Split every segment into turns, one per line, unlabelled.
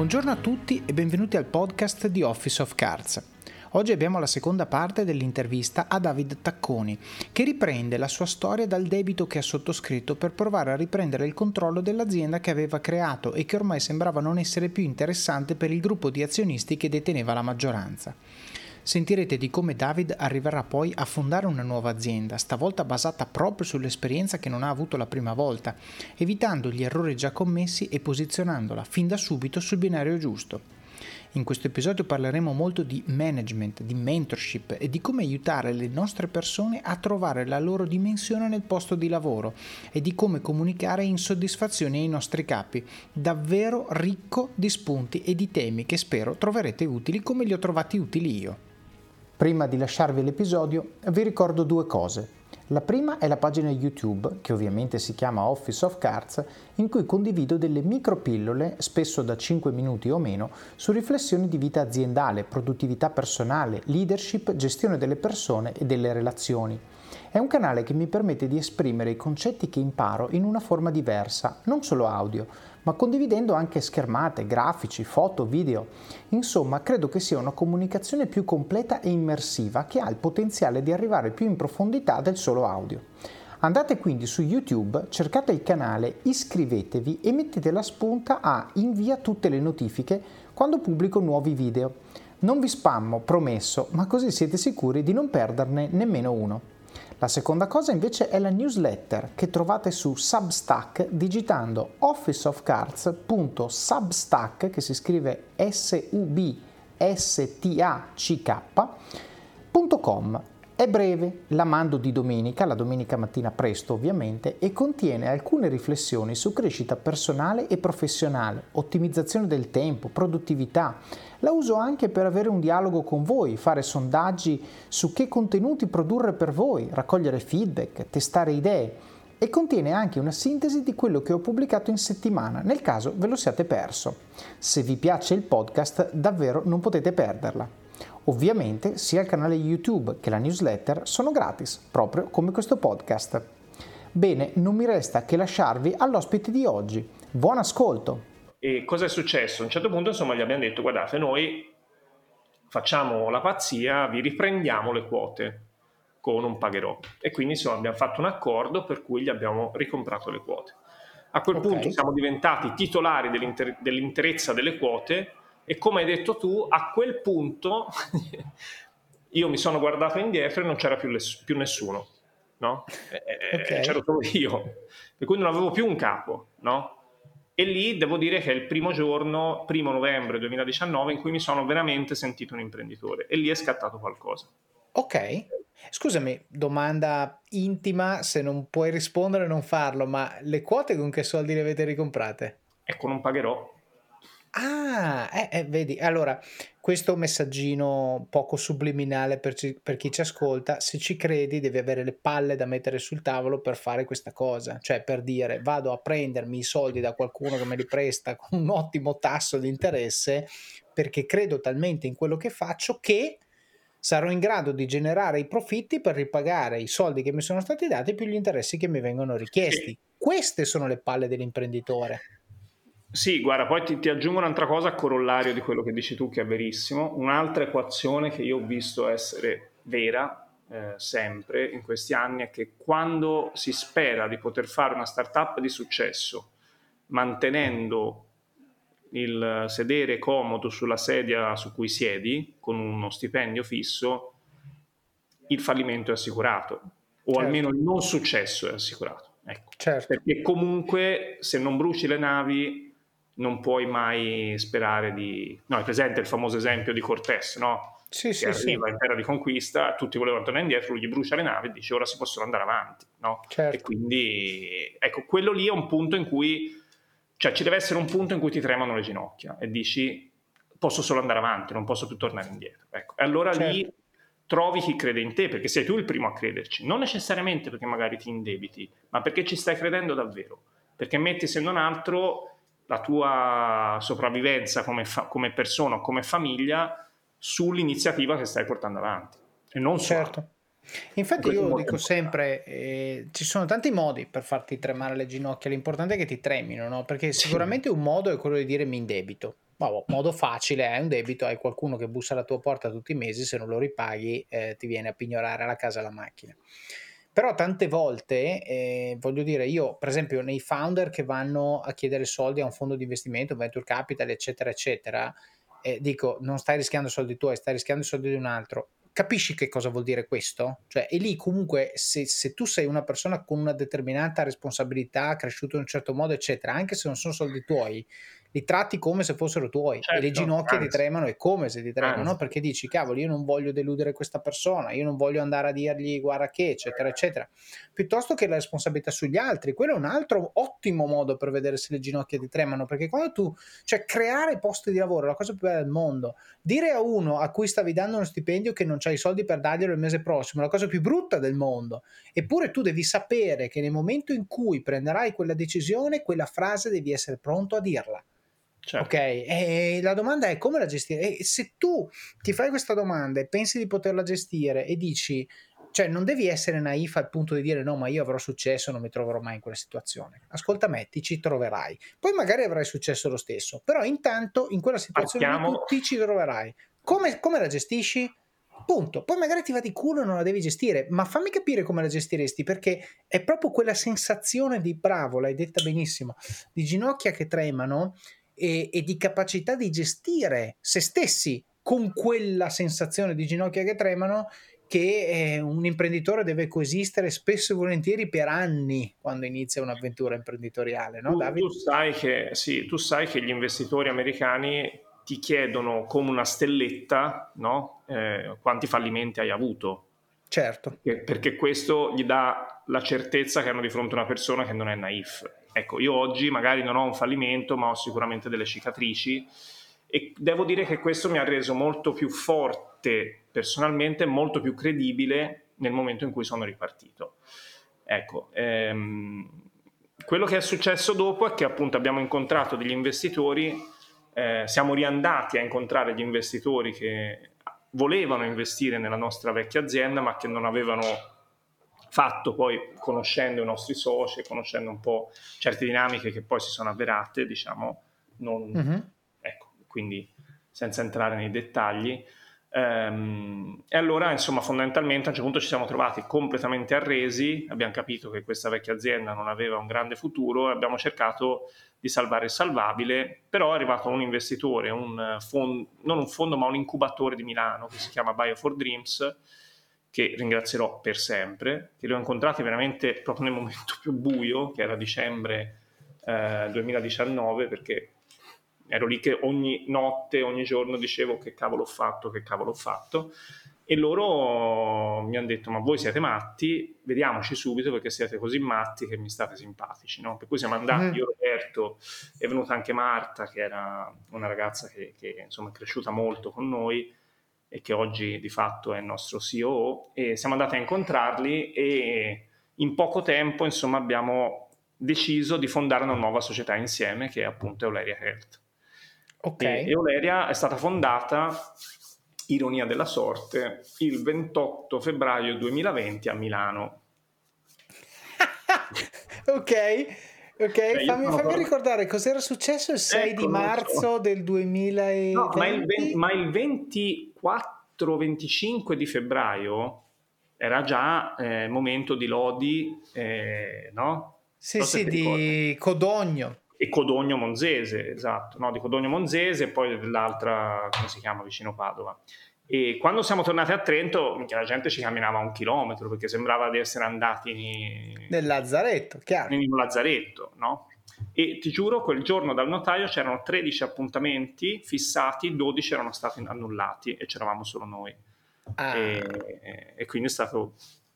Buongiorno a tutti e benvenuti al podcast di Office of Cards. Oggi abbiamo la seconda parte dell'intervista a David Tacconi, che riprende la sua storia dal debito che ha sottoscritto per provare a riprendere il controllo dell'azienda che aveva creato e che ormai sembrava non essere più interessante per il gruppo di azionisti che deteneva la maggioranza. Sentirete di come David arriverà poi a fondare una nuova azienda, stavolta basata proprio sull'esperienza che non ha avuto la prima volta, evitando gli errori già commessi e posizionandola fin da subito sul binario giusto. In questo episodio parleremo molto di management, di mentorship e di come aiutare le nostre persone a trovare la loro dimensione nel posto di lavoro e di come comunicare insoddisfazioni ai nostri capi. Davvero ricco di spunti e di temi che spero troverete utili come li ho trovati utili io. Prima di lasciarvi l'episodio vi ricordo due cose. La prima è la pagina YouTube, che ovviamente si chiama Office of Cards, in cui condivido delle micropillole, spesso da 5 minuti o meno, su riflessioni di vita aziendale, produttività personale, leadership, gestione delle persone e delle relazioni. È un canale che mi permette di esprimere i concetti che imparo in una forma diversa, non solo audio, ma condividendo anche schermate, grafici, foto, video. Insomma, credo che sia una comunicazione più completa e immersiva che ha il potenziale di arrivare più in profondità del solo audio. Andate quindi su YouTube, cercate il canale, iscrivetevi e mettete la spunta a invia tutte le notifiche quando pubblico nuovi video. Non vi spammo, promesso, ma così siete sicuri di non perderne nemmeno uno. La seconda cosa invece è la newsletter che trovate su Substack digitando officeofcards.substack che si scrive s è breve, la mando di domenica, la domenica mattina presto ovviamente, e contiene alcune riflessioni su crescita personale e professionale, ottimizzazione del tempo, produttività. La uso anche per avere un dialogo con voi, fare sondaggi su che contenuti produrre per voi, raccogliere feedback, testare idee e contiene anche una sintesi di quello che ho pubblicato in settimana, nel caso ve lo siate perso. Se vi piace il podcast, davvero non potete perderla. Ovviamente sia il canale YouTube che la newsletter sono gratis, proprio come questo podcast. Bene, non mi resta che lasciarvi all'ospite di oggi. Buon ascolto!
E cosa è successo? A un certo punto insomma gli abbiamo detto guardate noi facciamo la pazzia, vi riprendiamo le quote con un pagherò e quindi insomma abbiamo fatto un accordo per cui gli abbiamo ricomprato le quote. A quel okay. punto siamo diventati titolari dell'inter- dell'interezza delle quote e come hai detto tu, a quel punto io mi sono guardato indietro e non c'era più, les- più nessuno, no? Okay. C'ero solo io, per cui non avevo più un capo, no? E lì devo dire che è il primo giorno, primo novembre 2019, in cui mi sono veramente sentito un imprenditore e lì è scattato qualcosa.
Ok. Scusami, domanda intima, se non puoi rispondere non farlo, ma le quote con che soldi le avete ricomprate?
E con un pagherò.
Ah, eh, eh, vedi, allora, questo messaggino poco subliminale per, ci- per chi ci ascolta, se ci credi devi avere le palle da mettere sul tavolo per fare questa cosa, cioè per dire vado a prendermi i soldi da qualcuno che me li presta con un ottimo tasso di interesse perché credo talmente in quello che faccio che sarò in grado di generare i profitti per ripagare i soldi che mi sono stati dati più gli interessi che mi vengono richiesti. Queste sono le palle dell'imprenditore.
Sì, guarda, poi ti, ti, aggiungo un'altra cosa a corollario di quello che dici tu, che è verissimo. Un'altra equazione che io ho visto essere vera eh, sempre in questi anni è che quando si spera di poter fare una startup di successo, mantenendo il sedere comodo sulla sedia su cui siedi, con uno stipendio fisso, il fallimento è assicurato, o certo. almeno il non successo è assicurato. Ecco. Certo. Perché comunque se non bruci le navi non puoi mai sperare di... No, è presente il famoso esempio di Cortés, no? Sì, che sì, arriva sì. in terra di conquista, tutti volevano tornare indietro, lui gli brucia le navi e dice ora si possono andare avanti, no? Certo. E quindi, ecco, quello lì è un punto in cui... Cioè, ci deve essere un punto in cui ti tremano le ginocchia e dici posso solo andare avanti, non posso più tornare indietro. Ecco. E allora certo. lì trovi chi crede in te, perché sei tu il primo a crederci, non necessariamente perché magari ti indebiti, ma perché ci stai credendo davvero, perché metti se non altro la tua sopravvivenza come, fa- come persona o come famiglia sull'iniziativa che stai portando avanti e non certo.
Infatti io dico sempre, eh, ci sono tanti modi per farti tremare le ginocchia, l'importante è che ti tremino, no? perché sicuramente un modo è quello di dire mi indebito, Boh, modo facile, hai un debito, hai qualcuno che bussa alla tua porta tutti i mesi, se non lo ripaghi eh, ti viene a pignorare la casa e la macchina. Però tante volte, eh, voglio dire, io per esempio nei founder che vanno a chiedere soldi a un fondo di investimento, venture capital, eccetera, eccetera, eh, dico, non stai rischiando soldi tuoi, stai rischiando i soldi di un altro. Capisci che cosa vuol dire questo? Cioè, e lì comunque se, se, tu sei una persona con una determinata responsabilità, cresciuto in un certo modo, eccetera, anche se non sono soldi tuoi, li tratti come se fossero tuoi certo, e le certo, ginocchia anzi. ti tremano e come se ti tremano, no? perché dici cavolo io non voglio deludere questa persona, io non voglio andare a dirgli guarda che eccetera eccetera, piuttosto che la responsabilità sugli altri, quello è un altro ottimo modo per vedere se le ginocchia ti tremano, perché quando tu, cioè creare posti di lavoro è la cosa più bella del mondo, dire a uno a cui stavi dando uno stipendio che non c'hai i soldi per darglielo il mese prossimo è la cosa più brutta del mondo, eppure tu devi sapere che nel momento in cui prenderai quella decisione, quella frase devi essere pronto a dirla. Certo. Ok, e la domanda è come la gestire? E se tu ti fai questa domanda e pensi di poterla gestire e dici, cioè non devi essere naif al punto di dire no, ma io avrò successo, non mi troverò mai in quella situazione. Ascolta me, ti ci troverai. Poi magari avrai successo lo stesso, però intanto in quella situazione tu ti ci troverai. Come, come la gestisci? Punto. Poi magari ti va di culo e non la devi gestire, ma fammi capire come la gestiresti, perché è proprio quella sensazione di bravo, l'hai detta benissimo, di ginocchia che tremano e, e di capacità di gestire se stessi con quella sensazione di ginocchia che tremano che eh, un imprenditore deve coesistere spesso e volentieri per anni quando inizia un'avventura imprenditoriale. No,
tu, tu, sai che, sì, tu sai che gli investitori americani ti chiedono come una stelletta no? eh, quanti fallimenti hai avuto.
Certo.
Perché, perché questo gli dà la certezza che hanno di fronte una persona che non è naif. Ecco, io oggi magari non ho un fallimento, ma ho sicuramente delle cicatrici e devo dire che questo mi ha reso molto più forte personalmente, molto più credibile nel momento in cui sono ripartito. Ecco, ehm, quello che è successo dopo è che appunto abbiamo incontrato degli investitori, eh, siamo riandati a incontrare gli investitori che volevano investire nella nostra vecchia azienda ma che non avevano fatto poi conoscendo i nostri soci, conoscendo un po' certe dinamiche che poi si sono avverate, diciamo, non, uh-huh. ecco, quindi senza entrare nei dettagli. Ehm, e allora, insomma, fondamentalmente a un certo punto ci siamo trovati completamente arresi, abbiamo capito che questa vecchia azienda non aveva un grande futuro e abbiamo cercato di salvare il salvabile, però è arrivato un investitore, un fondo, non un fondo ma un incubatore di Milano che si chiama Bio for Dreams, che ringrazierò per sempre, che li ho incontrati veramente proprio nel momento più buio, che era dicembre eh, 2019, perché ero lì che ogni notte, ogni giorno dicevo che cavolo ho fatto, che cavolo ho fatto, e loro mi hanno detto ma voi siete matti, vediamoci subito perché siete così matti che mi state simpatici, no? Per cui siamo andati, mm. io Roberto, è venuta anche Marta, che era una ragazza che, che insomma è cresciuta molto con noi, e che oggi di fatto è il nostro CEO, e siamo andati a incontrarli e in poco tempo insomma abbiamo deciso di fondare una nuova società insieme che è appunto Euleria Health. Ok. E Euleria è stata fondata, ironia della sorte, il 28 febbraio 2020 a Milano.
ok. Ok, Beh, fammi, fammi ricordare cos'era successo il 6 ecco, di marzo so. del 2020. No,
ma il, 20, ma il 24-25 di febbraio era già eh, momento di Lodi, eh, no?
Sì, sì, di. Codogno.
E Codogno Monzese, esatto, no? di Codogno Monzese e poi dell'altra, come si chiama, vicino Padova. E quando siamo tornati a Trento, la gente ci camminava un chilometro perché sembrava di essere andati
nel lazzaretto, chiaro.
In un lazzaretto, no? E ti giuro, quel giorno dal notaio c'erano 13 appuntamenti fissati, 12 erano stati annullati e c'eravamo solo noi. Ah. E, e, quindi è stato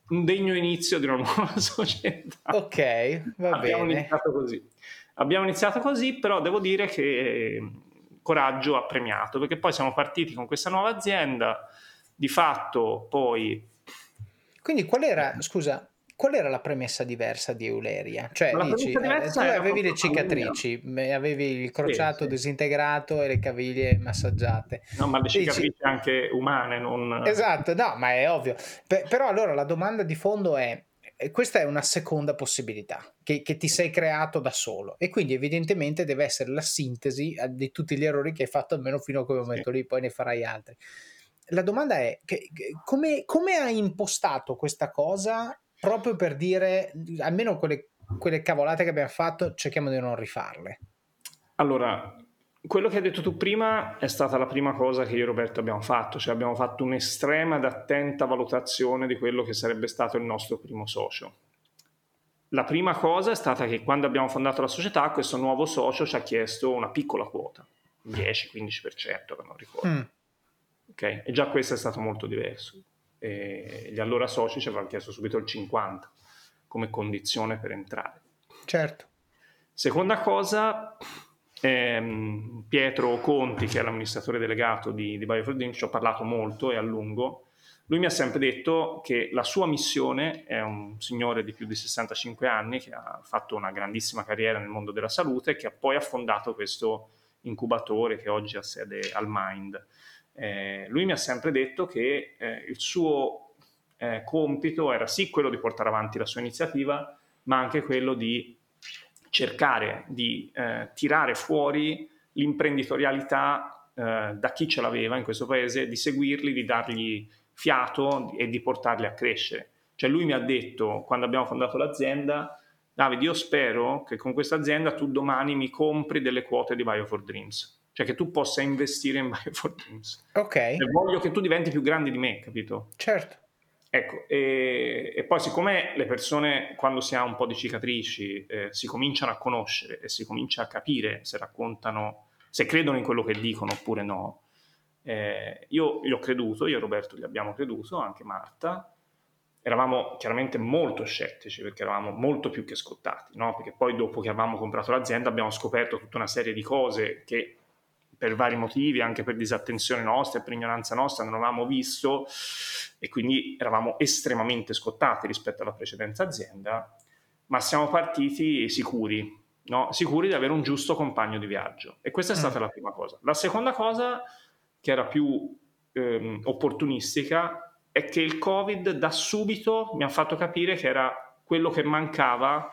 un degno inizio di una nuova società.
Ok, va
Abbiamo
bene.
iniziato così. Abbiamo iniziato così, però devo dire che coraggio ha premiato, perché poi siamo partiti con questa nuova azienda, di fatto poi...
Quindi qual era, scusa, qual era la premessa diversa di Euleria? Cioè, dici, eh, tu avevi le cicatrici, famiglia. avevi il crociato sì, disintegrato e le caviglie massaggiate.
No, ma le cicatrici dici, anche umane, non...
Esatto, no, ma è ovvio. Pe- però allora la domanda di fondo è, questa è una seconda possibilità che, che, ti sei creato da solo e quindi evidentemente deve essere la sintesi eh, di tutti gli errori che hai fatto almeno fino a quel momento sì. lì, poi ne farai altri. La domanda è che, come, come hai impostato questa cosa proprio per dire almeno quelle, quelle cavolate che abbiamo fatto cerchiamo di non rifarle?
Allora, quello che hai detto tu prima è stata la prima cosa che io e Roberto abbiamo fatto, cioè abbiamo fatto un'estrema ed attenta valutazione di quello che sarebbe stato il nostro primo socio. La prima cosa è stata che quando abbiamo fondato la società, questo nuovo socio ci ha chiesto una piccola quota, 10-15%, non ricordo. Mm. Okay? E già questo è stato molto diverso. E gli allora soci ci avevano chiesto subito il 50% come condizione per entrare.
Certo.
Seconda cosa, ehm, Pietro Conti, che è l'amministratore delegato di, di Biofreeding, ci ho parlato molto e a lungo. Lui mi ha sempre detto che la sua missione è un signore di più di 65 anni che ha fatto una grandissima carriera nel mondo della salute e che ha poi affondato questo incubatore che oggi ha sede al Mind. Eh, lui mi ha sempre detto che eh, il suo eh, compito era sì quello di portare avanti la sua iniziativa, ma anche quello di cercare di eh, tirare fuori l'imprenditorialità eh, da chi ce l'aveva in questo paese, di seguirli, di dargli fiato e di portarli a crescere. Cioè lui mi ha detto, quando abbiamo fondato l'azienda, Davide, io spero che con questa azienda tu domani mi compri delle quote di Bio for Dreams, cioè che tu possa investire in Bio for Dreams.
Ok. E
voglio che tu diventi più grande di me, capito?
Certo.
Ecco, e, e, poi siccome le persone quando si ha un po' di cicatrici eh, si cominciano a conoscere e si comincia a capire se raccontano, se credono in quello che dicono oppure no, eh, io gli ho creduto, io e Roberto gli abbiamo creduto, anche Marta, eravamo chiaramente molto scettici perché eravamo molto più che scottati, no? perché poi dopo che avevamo comprato l'azienda abbiamo scoperto tutta una serie di cose che per vari motivi, anche per disattenzione nostra e per ignoranza nostra, non avevamo visto e quindi eravamo estremamente scottati rispetto alla precedente azienda, ma siamo partiti sicuri, no? sicuri di avere un giusto compagno di viaggio. E questa è stata mm. la prima cosa. La seconda cosa, che era più ehm, opportunistica, è che il Covid da subito mi ha fatto capire che era quello che mancava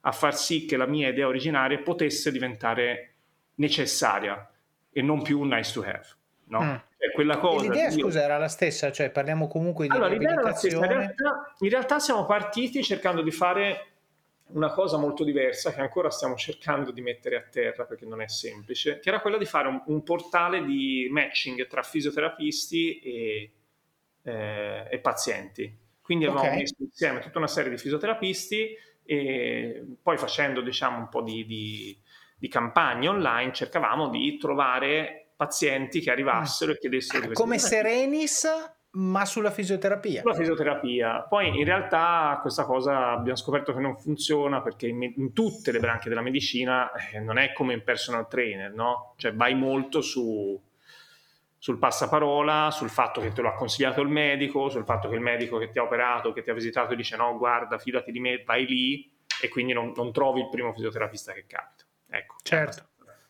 a far sì che la mia idea originaria potesse diventare necessaria e non più un nice to have. No? Mm. Cioè, quella cosa
l'idea, io... scusa, era la stessa, cioè parliamo comunque di allora, riabilitazione.
In realtà, in realtà siamo partiti cercando di fare una cosa molto diversa che ancora stiamo cercando di mettere a terra perché non è semplice, che era quella di fare un, un portale di matching tra fisioterapisti e, eh, e pazienti. Quindi avevamo okay. messo insieme tutta una serie di fisioterapisti e poi facendo diciamo un po' di, di di campagne online cercavamo di trovare pazienti che arrivassero e chiedessero...
Come Serenis, ma sulla fisioterapia.
Sulla fisioterapia. Poi in realtà questa cosa abbiamo scoperto che non funziona perché in, in tutte le branche della medicina eh, non è come in personal trainer, no? Cioè vai molto su, sul passaparola, sul fatto che te lo ha consigliato il medico, sul fatto che il medico che ti ha operato, che ti ha visitato dice no guarda fidati di me, vai lì e quindi non, non trovi il primo fisioterapista che capita. Ecco,
certo.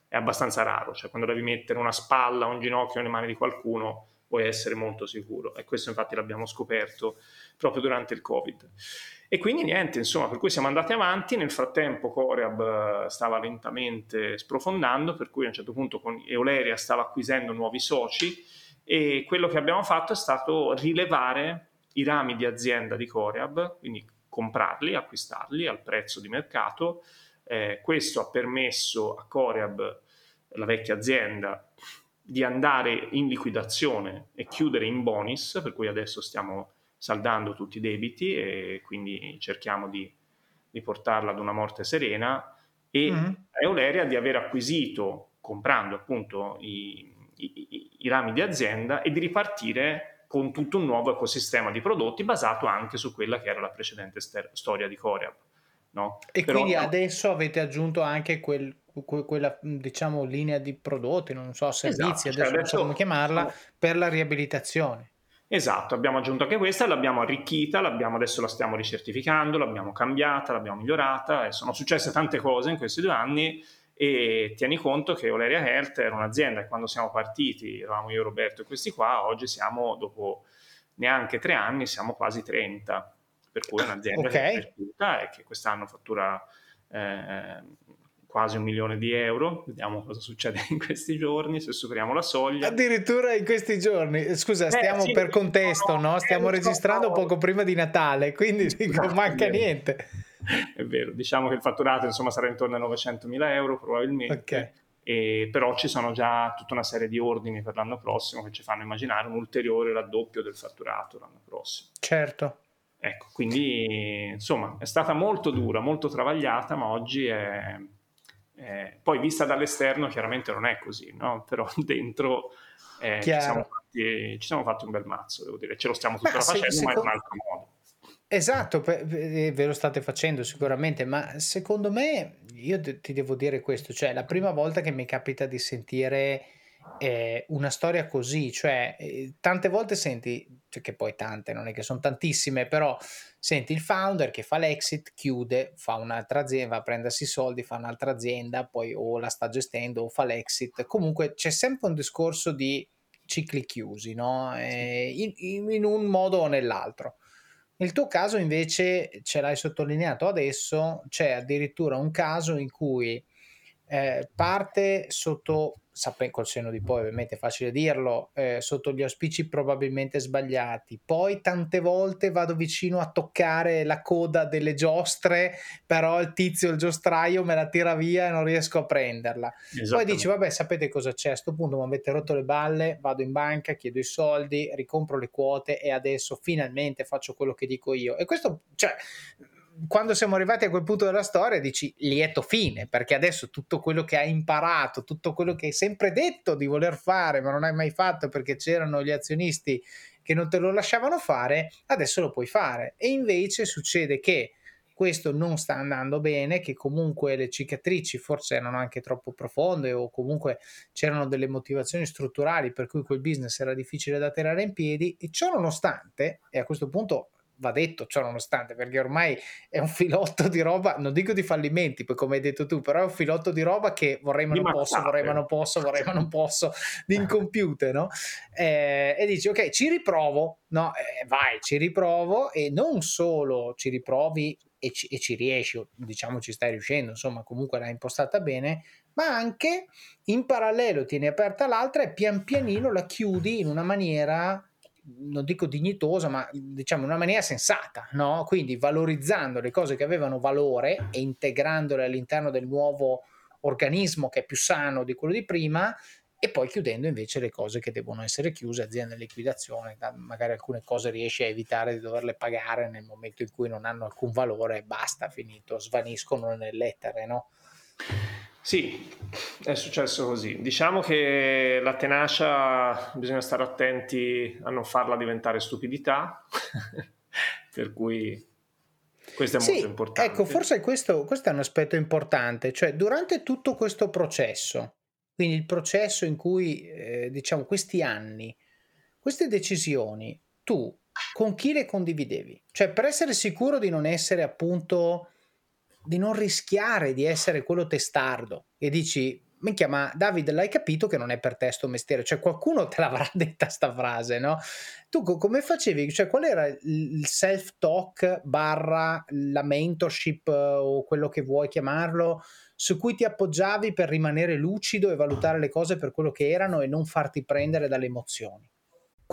è abbastanza raro, cioè quando devi mettere una spalla, un ginocchio nelle mani di qualcuno puoi essere molto sicuro e questo infatti l'abbiamo scoperto proprio durante il Covid. E quindi niente, insomma, per cui siamo andati avanti, nel frattempo Coreab eh, stava lentamente sprofondando, per cui a un certo punto con Euleria stava acquisendo nuovi soci e quello che abbiamo fatto è stato rilevare i rami di azienda di Coreab, quindi comprarli, acquistarli al prezzo di mercato, eh, questo ha permesso a Coreab, la vecchia azienda, di andare in liquidazione e chiudere in bonus, per cui adesso stiamo saldando tutti i debiti e quindi cerchiamo di, di portarla ad una morte serena e mm-hmm. Euleria di aver acquisito, comprando appunto i, i, i, rami di azienda e di ripartire con tutto un nuovo ecosistema di prodotti basato anche su quella che era la precedente ster- storia di Coreab. No?
E Però, quindi no. adesso avete aggiunto anche quel, quella diciamo, linea di prodotti, non so, servizi, esatto, adesso, cioè, non so come chiamarla, per la riabilitazione.
Esatto, abbiamo aggiunto anche questa, l'abbiamo arricchita, l'abbiamo, adesso la stiamo ricertificando, l'abbiamo cambiata, l'abbiamo migliorata e sono successe tante cose in questi due anni e tieni conto che Oleria Health era un'azienda e quando siamo partiti, eravamo io, Roberto e questi qua, oggi siamo dopo neanche tre anni, siamo quasi 30 per cui è un'azienda okay. che è e che quest'anno fattura eh, quasi un milione di euro. Vediamo cosa succede in questi giorni, se superiamo la soglia.
Addirittura in questi giorni, scusa, eh, stiamo eh, sì, per contesto, no? Stiamo registrando poco prima di Natale, quindi dico, esatto, manca niente.
È vero, diciamo che il fatturato insomma sarà intorno ai 900 mila euro probabilmente. Okay. E, però ci sono già tutta una serie di ordini per l'anno prossimo che ci fanno immaginare un ulteriore raddoppio del fatturato l'anno prossimo.
Certo.
Ecco, quindi insomma è stata molto dura, molto travagliata, ma oggi è, eh, poi vista dall'esterno chiaramente non è così, no? però dentro eh, ci, siamo fatti, ci, siamo fatti, un bel mazzo, devo dire, ce lo stiamo tuttora facendo, secondo... ma in un altro modo.
Esatto, ve lo state facendo sicuramente, ma secondo me io ti devo dire questo, cioè la prima volta che mi capita di sentire eh, una storia così, cioè eh, tante volte senti, cioè, che poi tante, non è che sono tantissime, però senti il founder che fa l'exit, chiude, fa un'altra azienda, va a prendersi i soldi, fa un'altra azienda, poi o la sta gestendo o fa l'exit, comunque c'è sempre un discorso di cicli chiusi, no? Eh, in, in un modo o nell'altro. Nel tuo caso invece, ce l'hai sottolineato adesso, c'è addirittura un caso in cui eh, parte sotto sape- col senno di poi ovviamente è facile dirlo, eh, sotto gli auspici probabilmente sbagliati. Poi tante volte vado vicino a toccare la coda delle giostre, però il tizio, il giostraio me la tira via e non riesco a prenderla. Poi dici, vabbè, sapete cosa c'è? A questo punto mi avete rotto le balle, vado in banca, chiedo i soldi, ricompro le quote e adesso finalmente faccio quello che dico io. E questo, cioè quando siamo arrivati a quel punto della storia dici lieto fine, perché adesso tutto quello che hai imparato, tutto quello che hai sempre detto di voler fare, ma non hai mai fatto perché c'erano gli azionisti che non te lo lasciavano fare, adesso lo puoi fare. E invece succede che questo non sta andando bene, che comunque le cicatrici forse erano anche troppo profonde o comunque c'erano delle motivazioni strutturali per cui quel business era difficile da tirare in piedi e ciò nonostante, e a questo punto va detto ciò nonostante, perché ormai è un filotto di roba, non dico di fallimenti, poi come hai detto tu, però è un filotto di roba che vorrei ma non posso, vorrei ma non posso, vorrei ma non posso, di incompiute, no? Eh, e dici, ok, ci riprovo, no? Eh, vai, ci riprovo e non solo ci riprovi e ci, e ci riesci, diciamo ci stai riuscendo, insomma comunque l'hai impostata bene, ma anche in parallelo tieni aperta l'altra e pian pianino la chiudi in una maniera non dico dignitosa, ma diciamo in una maniera sensata, no? Quindi valorizzando le cose che avevano valore e integrandole all'interno del nuovo organismo che è più sano di quello di prima e poi chiudendo invece le cose che devono essere chiuse, aziende in liquidazione, magari alcune cose riesci a evitare di doverle pagare nel momento in cui non hanno alcun valore, basta, finito, svaniscono nell'etere, no?
Sì, è successo così. Diciamo che la tenacia bisogna stare attenti a non farla diventare stupidità, per cui questo è sì, molto importante.
Ecco, forse questo, questo, è un aspetto importante, cioè durante tutto questo processo, quindi il processo in cui, eh, diciamo, questi anni, queste decisioni, tu con chi le condividevi? Cioè per essere sicuro di non essere appunto di non rischiare di essere quello testardo e dici minchia ma David l'hai capito che non è per te sto mestiere? Cioè qualcuno te l'avrà detta sta frase no? Tu come facevi? Cioè qual era il self talk barra la mentorship o quello che vuoi chiamarlo su cui ti appoggiavi per rimanere lucido e valutare le cose per quello che erano e non farti prendere dalle emozioni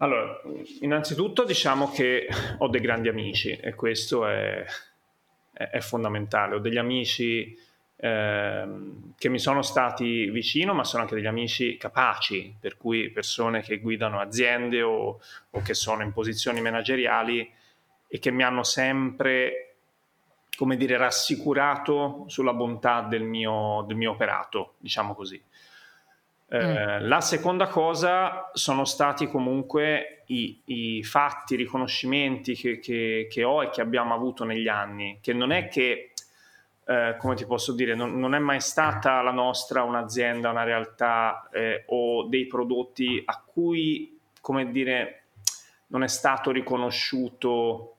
Allora, innanzitutto diciamo che ho dei grandi amici e questo è, è, fondamentale. Ho degli amici eh, che mi sono stati vicino, ma sono anche degli amici capaci, per cui persone che guidano aziende o, o che sono in posizioni manageriali e che mi hanno sempre, come dire, rassicurato sulla bontà del mio, del mio operato, diciamo così. Eh, mm. La seconda cosa sono stati comunque i, i fatti, i riconoscimenti che, che, che, ho e che abbiamo avuto negli anni, che non è che, eh, come ti posso dire, non, non, è mai stata la nostra un'azienda, una realtà eh, o dei prodotti a cui, come dire, non è stato riconosciuto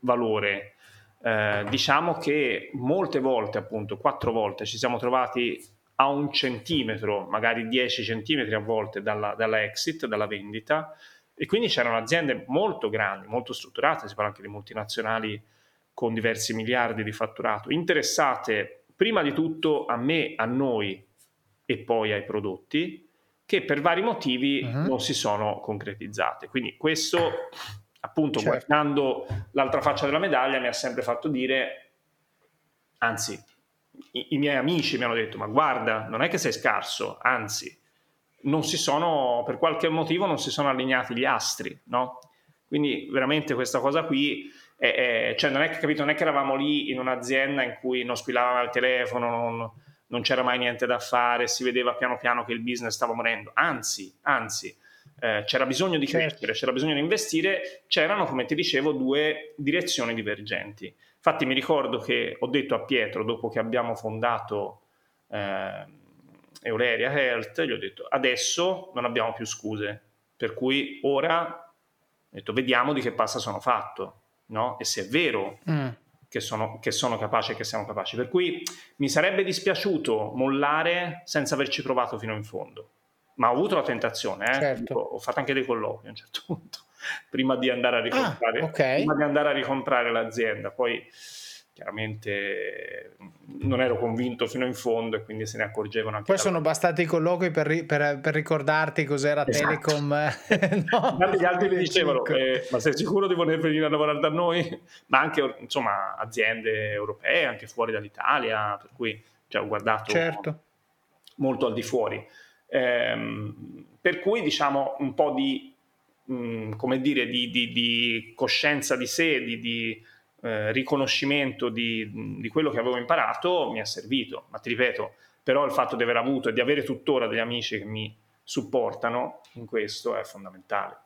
valore. Eh, diciamo che molte volte, appunto, quattro volte ci siamo trovati a un centimetro, magari 10 centimetri a volte dalla, dalla exit, dalla vendita, e quindi c'erano aziende molto grandi, molto strutturate, si parla anche di multinazionali con diversi miliardi di fatturato, interessate prima di tutto a me, a noi e poi ai prodotti, che per vari motivi uh-huh. non si sono concretizzate. Quindi questo, appunto, certo. guardando l'altra faccia della medaglia, mi ha sempre fatto dire, anzi, i, i, miei amici mi hanno detto, ma guarda, non è che sei scarso, anzi, non si sono, per qualche motivo non si sono allineati gli astri, no? Quindi veramente questa cosa qui, è, è, cioè non è, che, capito, non è che eravamo lì in un'azienda in cui non squillavamo il telefono, non, non c'era mai niente da fare, si vedeva piano piano che il business stava morendo, anzi, anzi, eh, c'era bisogno di certo. crescere, c'era bisogno di investire, c'erano, come ti dicevo, due direzioni divergenti. Infatti mi ricordo che ho detto a Pietro, dopo che abbiamo fondato eh, Euleria Health, gli ho detto adesso non abbiamo più scuse, per cui ora detto, vediamo di che pasta sono fatto, no? E se è vero mm. che, sono, che sono capace e che siamo capaci. Per cui mi sarebbe dispiaciuto mollare senza averci provato fino in fondo. Ma ho avuto la tentazione, eh? certo. ho fatto anche dei colloqui a un certo punto prima di andare a ah, ricomprare, ah, okay. prima di andare a ricomprare l'azienda. Poi chiaramente non ero convinto fino in fondo e quindi se ne accorgevano anche.
Poi sono bastati i colloqui per, per, per ricordarti cos'era esatto. Telecom.
no, gli altri mi dicevano, eh, ma sei sicuro di voler venire a lavorare da noi? Ma anche insomma aziende europee, anche fuori dall'Italia, per cui cioè, ho guardato certo. molto al di fuori. Ehm, per cui diciamo un po' di mh, come dire, di, di, di, coscienza di sé, di, di eh, riconoscimento di, di quello che avevo imparato mi ha servito. Ma ti ripeto, però il fatto di aver avuto e di avere tuttora degli amici che mi supportano in questo è fondamentale.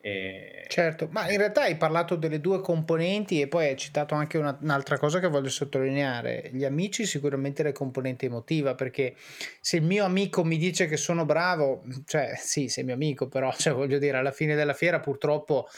E... Certo, ma in realtà hai parlato delle due componenti e poi hai citato anche una, un'altra cosa che voglio sottolineare. Gli amici sicuramente la componente emotiva, perché se il mio amico mi dice che sono bravo, cioè sì, sei mio amico, però cioè, voglio dire, alla fine della fiera purtroppo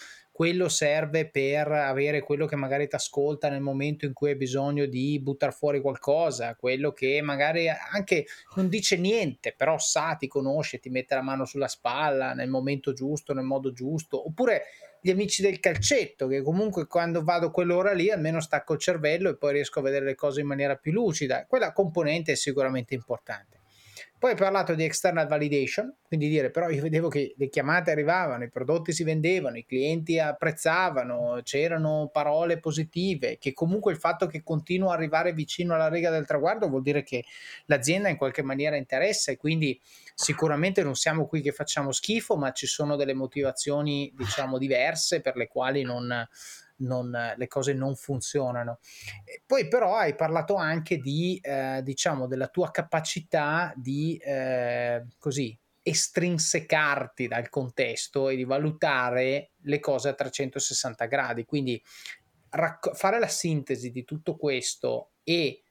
quello serve per avere quello che magari ti ascolta nel momento in cui hai bisogno di buttare fuori qualcosa, quello che magari anche non dice niente, però sa, ti conosce, ti mette la mano sulla spalla nel momento giusto, nel modo giusto, oppure gli amici del calcetto, che comunque quando vado quell'ora lì almeno stacco il cervello e poi riesco a vedere le cose in maniera più lucida. Quella componente è sicuramente importante. Poi hai parlato di external validation, quindi dire però io vedevo che le chiamate arrivavano, i prodotti si vendevano, i clienti apprezzavano, c'erano parole positive, che comunque il fatto che continuo ad arrivare vicino alla riga del traguardo vuol dire che l'azienda in qualche maniera interessa e quindi sicuramente non siamo qui che facciamo schifo, ma ci sono delle motivazioni diciamo diverse per le quali non non, le cose non funzionano. E poi però hai parlato anche di, eh, diciamo, della tua capacità di, eh, così, estrinsecarti dal contesto e di valutare le cose a 360 gradi. Quindi racco- fare la sintesi di tutto questo e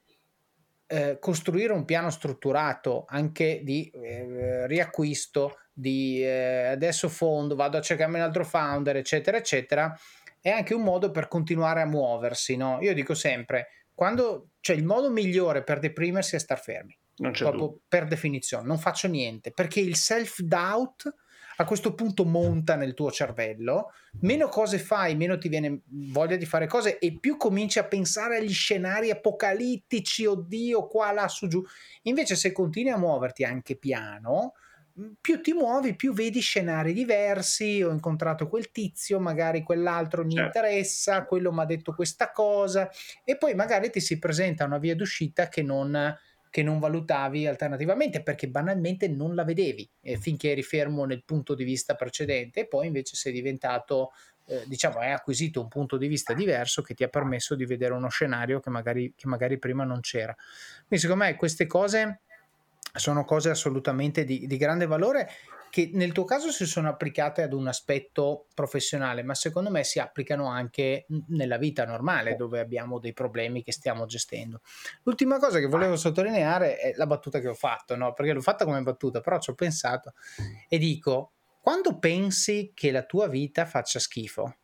eh, costruire un piano strutturato anche di eh, riacquisto, di eh, adesso fondo, vado a cercarmi un altro founder, eccetera, eccetera, è anche un modo per continuare a muoversi. No? Io dico sempre, quando cioè il modo migliore per deprimersi è star fermi.
Non c'è
proprio
dubbio.
per definizione, non faccio niente, perché il self-doubt a questo punto monta nel tuo cervello, meno cose fai, meno ti viene voglia di fare cose e più cominci a pensare agli scenari apocalittici, oddio, qua, là, su, giù. Invece se continui a muoverti anche piano, più ti muovi, più vedi scenari diversi. Ho incontrato quel tizio, magari quell'altro mi certo. interessa, quello mi ha detto questa cosa, e poi magari ti si presenta una via d'uscita che non che non valutavi alternativamente perché banalmente non la vedevi eh, finché eri fermo nel punto di vista precedente e poi invece sei diventato eh, diciamo hai acquisito un punto di vista diverso che ti ha permesso di vedere uno scenario che magari, che magari prima non c'era quindi secondo me queste cose sono cose assolutamente di, di grande valore che nel tuo caso si sono applicate ad un aspetto professionale, ma secondo me si applicano anche nella vita normale dove abbiamo dei problemi che stiamo gestendo. L'ultima cosa che volevo sottolineare è la battuta che ho fatto, no? perché l'ho fatta come battuta, però ci ho pensato e dico, quando pensi che la tua vita faccia schifo,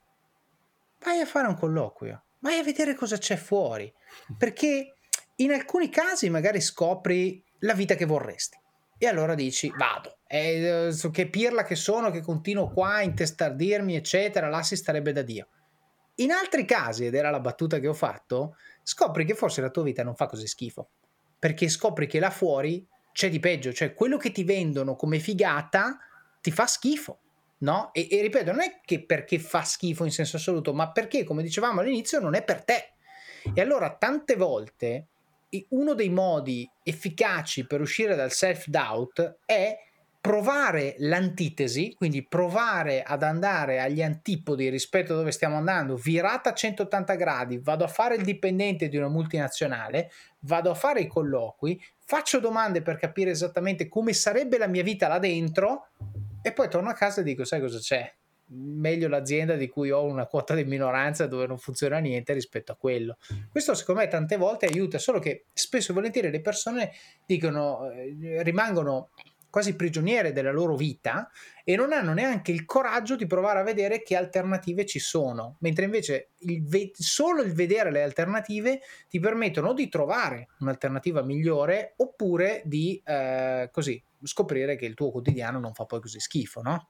vai a fare un colloquio, vai a vedere cosa c'è fuori, perché in alcuni casi magari scopri la vita che vorresti e allora dici vado. E, uh, che pirla che sono, che continuo qua a intestardirmi, eccetera, là si starebbe da Dio. In altri casi, ed era la battuta che ho fatto, scopri che forse la tua vita non fa così schifo. Perché scopri che là fuori c'è di peggio, cioè quello che ti vendono come figata ti fa schifo. No? E, e ripeto, non è che perché fa schifo in senso assoluto, ma perché, come dicevamo all'inizio, non è per te. E allora tante volte uno dei modi efficaci per uscire dal self-doubt è provare l'antitesi, quindi provare ad andare agli antipodi rispetto a dove stiamo andando, virata a 180 gradi, vado a fare il dipendente di una multinazionale, vado a fare i colloqui, faccio domande per capire esattamente come sarebbe la mia vita là dentro e poi torno a casa e dico, sai cosa c'è? Meglio l'azienda di cui ho una quota di minoranza dove non funziona niente rispetto a quello. Questo secondo me tante volte aiuta, solo che spesso e volentieri le persone dicono, eh, rimangono quasi prigioniere della loro vita e non hanno neanche il coraggio di provare a vedere che alternative ci sono, mentre invece il ve- solo il vedere le alternative ti permettono di trovare un'alternativa migliore oppure di eh, così scoprire che il tuo quotidiano non fa poi così schifo, no?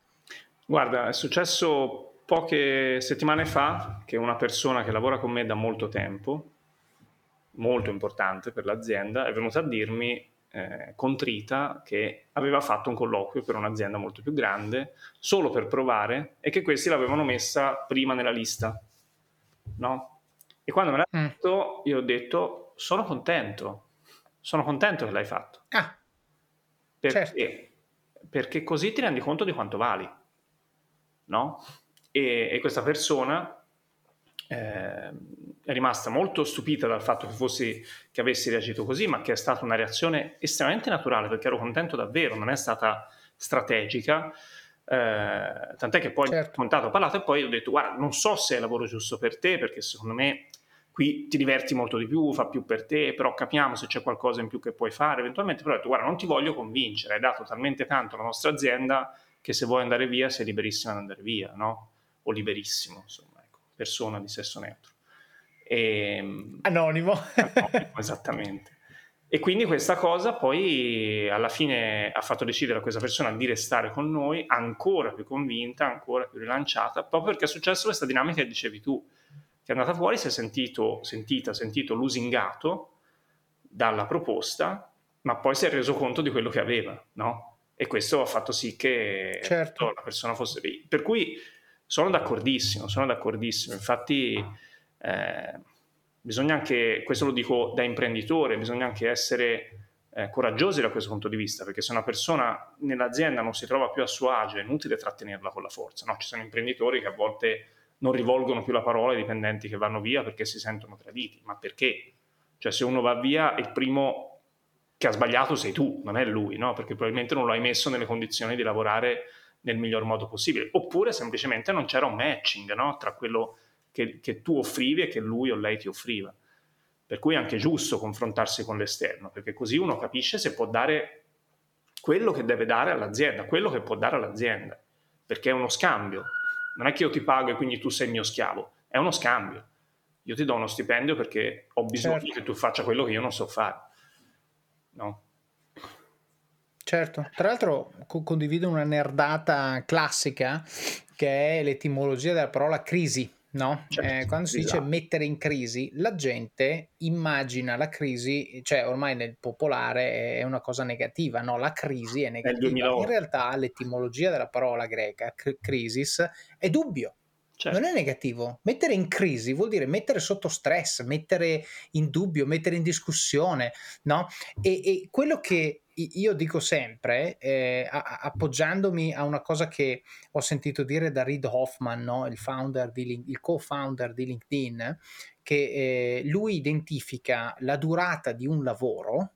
Guarda, è successo poche settimane fa che una persona che lavora con me da molto tempo, molto importante per l'azienda, è venuta a dirmi eh, contrita che aveva fatto un colloquio per un'azienda molto più grande solo per provare e che questi l'avevano messa prima nella lista. No? E quando me l'ha mm. detto, io ho detto: Sono contento, sono contento che l'hai fatto.
Ah,
perché? Certo. Perché così ti rendi conto di quanto vali no? E, e questa persona eh, è rimasta molto stupita dal fatto che, fossi, che avessi reagito così, ma che è stata una reazione estremamente naturale perché ero contento davvero, non è stata strategica. Eh, tant'è che poi certo. ho contato, ho parlato e poi ho detto guarda non so se è il lavoro giusto per te perché secondo me qui ti diverti molto di più, fa più per te, però capiamo se c'è qualcosa in più che puoi fare eventualmente, però ho detto guarda non ti voglio convincere, hai dato talmente tanto alla nostra azienda che se vuoi andare via sei liberissimo ad andare via, no? O liberissimo, insomma, ecco, persona di sesso neutro.
E, ehm, anonimo.
anonimo. esattamente. E quindi questa cosa poi alla fine ha fatto decidere a questa persona di restare con noi ancora più convinta, ancora più rilanciata, proprio perché è successa questa dinamica che dicevi tu, che è andata fuori, si è sentito, sentita, sentito lusingato dalla proposta, ma poi si è reso conto di quello che aveva, no? E questo ha fatto sì che
certo.
la persona fosse lì. Per cui sono d'accordissimo, sono d'accordissimo. Infatti eh, bisogna anche, questo lo dico da imprenditore, bisogna anche essere eh, coraggiosi da questo punto di vista, perché se una persona nell'azienda non si trova più a suo agio è inutile trattenerla con la forza. No? Ci sono imprenditori che a volte non rivolgono più la parola ai dipendenti che vanno via perché si sentono traditi. Ma perché? Cioè se uno va via, il primo che ha sbagliato sei tu, non è lui, no? perché probabilmente non lo hai messo nelle condizioni di lavorare nel miglior modo possibile, oppure semplicemente non c'era un matching no? tra quello che, che, tu offrivi e che lui o lei ti offriva. Per cui è anche giusto confrontarsi con l'esterno, perché così uno capisce se può dare quello che deve dare all'azienda, quello che può dare all'azienda, perché è uno scambio. Non è che io ti pago e quindi tu sei il mio schiavo, è uno scambio. Io ti do uno stipendio perché ho bisogno certo. che tu faccia quello che io non so fare. No?
Certo, tra l'altro co- condivido una nerdata classica che è l'etimologia della parola crisi. No? Certo, eh, quando si esatto. dice mettere in crisi, la gente immagina la crisi, cioè ormai nel popolare è una cosa negativa, no? La crisi è negativa. In realtà l'etimologia della parola greca, cr- crisis, è dubbio. Certo. Non è negativo. Mettere in crisi vuol dire mettere sotto stress, mettere in dubbio, mettere in discussione, no? E, e quello che io dico sempre, eh, appoggiandomi a una cosa che ho sentito dire da Reid Hoffman, no? il, di, il, co-founder di LinkedIn, che eh, lui identifica la durata di un lavoro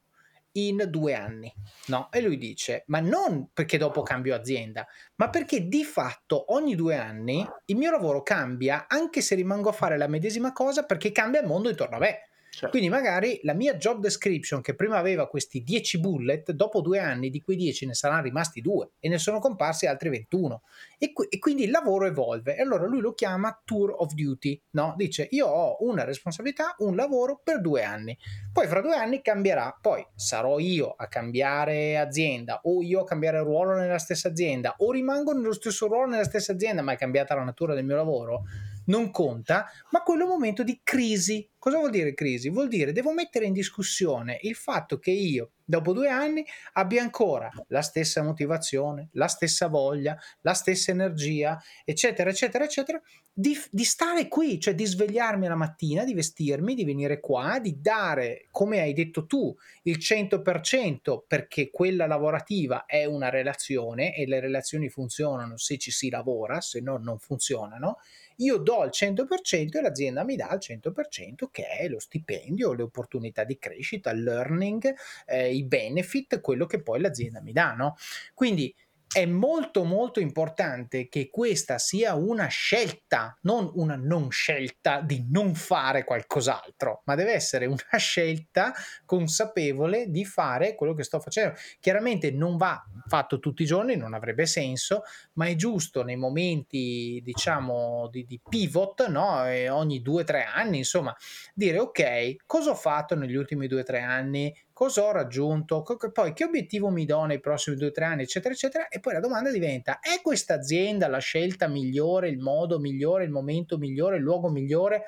in due anni. No? E lui dice, ma non perché dopo cambio azienda, ma perché di fatto ogni due anni il mio lavoro cambia anche se rimango a fare la medesima cosa perché cambia il mondo intorno a me. Certo. Quindi magari la mia job description che prima aveva questi 10 bullet, dopo due anni di quei 10 ne saranno rimasti due e ne sono comparsi altri 21. E, qu- e, quindi il lavoro evolve. E allora lui lo chiama tour of duty, no? Dice io ho una responsabilità, un lavoro per due anni. Poi fra due anni cambierà. Poi sarò io a cambiare azienda o io a cambiare ruolo nella stessa azienda o rimango nello stesso ruolo nella stessa azienda ma è cambiata la natura del mio lavoro non conta, ma quello è un momento di crisi. Cosa vuol dire crisi? Vuol dire devo mettere in discussione il fatto che io, dopo due anni, abbia ancora la stessa motivazione, la stessa voglia, la stessa energia, eccetera, eccetera, eccetera, di, di stare qui, cioè di svegliarmi la mattina, di vestirmi, di venire qua, di dare, come hai detto tu, il 100% perché quella lavorativa è una relazione e le relazioni funzionano se ci si lavora, se no non funzionano io do il 100% e l'azienda mi dà il 100% che è lo stipendio, le opportunità di crescita, il learning, eh, i benefit, quello che poi l'azienda mi dà. No? Quindi è molto molto importante che questa sia una scelta, non una non scelta di non fare qualcos'altro, ma deve essere una scelta consapevole di fare quello che sto facendo. Chiaramente non va fatto tutti i giorni, non avrebbe senso, ma è giusto nei momenti, diciamo, di, di pivot, no? Ogni due o tre anni, insomma, dire ok, cosa ho fatto negli ultimi due o tre anni? Cosa ho raggiunto, poi che obiettivo mi do nei prossimi due o tre anni, eccetera, eccetera. E poi la domanda diventa: è questa azienda la scelta migliore, il modo migliore, il momento migliore, il luogo migliore,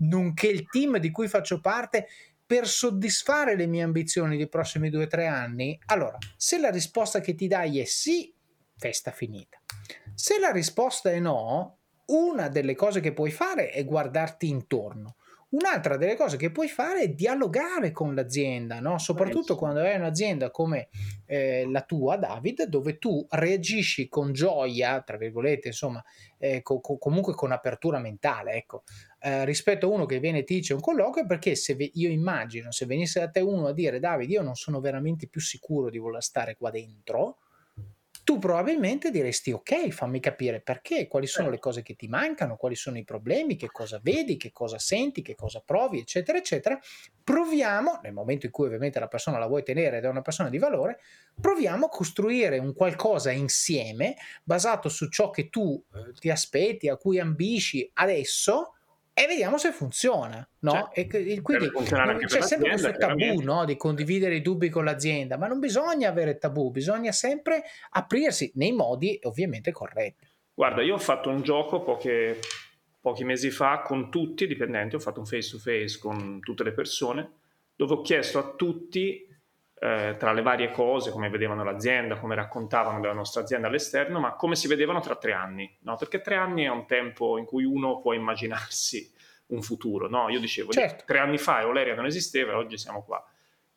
nonché il team di cui faccio parte? per soddisfare le mie ambizioni dei prossimi due o tre anni? Allora, se la risposta che ti dai è sì, festa finita. Se la risposta è no, una delle cose che puoi fare è guardarti intorno. Un'altra delle cose che puoi fare è dialogare con l'azienda, no? soprattutto quando hai un'azienda come eh, la tua, David, dove tu reagisci con gioia, tra virgolette, insomma, eh, co- comunque con apertura mentale, ecco, eh, rispetto a uno che viene e ti dice un colloquio, perché se ve- io immagino, se venisse da te uno a dire, David, io non sono veramente più sicuro di voler stare qua dentro, tu probabilmente diresti ok, fammi capire perché, quali sono le cose che ti mancano, quali sono i problemi, che cosa vedi, che cosa senti, che cosa provi, eccetera, eccetera. Proviamo, nel momento in cui ovviamente la persona la vuoi tenere ed è una persona di valore, proviamo a costruire un qualcosa insieme basato su ciò che tu eh, ti aspetti, a cui ambisci adesso e vediamo se funziona. No? Cioè, e, quindi c'è sempre questo tabù no? di condividere i dubbi con l'azienda, ma non bisogna avere tabù, bisogna sempre aprirsi nei modi ovviamente corretti.
Guarda, io ho fatto un gioco poche, pochi mesi fa con tutti i dipendenti, ho fatto un face to face con tutte le persone, dove ho chiesto a tutti eh, tra le varie cose, come vedevano l'azienda, come raccontavano della nostra azienda all'esterno, ma come si vedevano tra tre anni, no? Perché tre anni è un tempo in cui uno può immaginarsi un futuro, no? Io dicevo, certo. tre anni fa Euleria non esisteva e oggi siamo qua.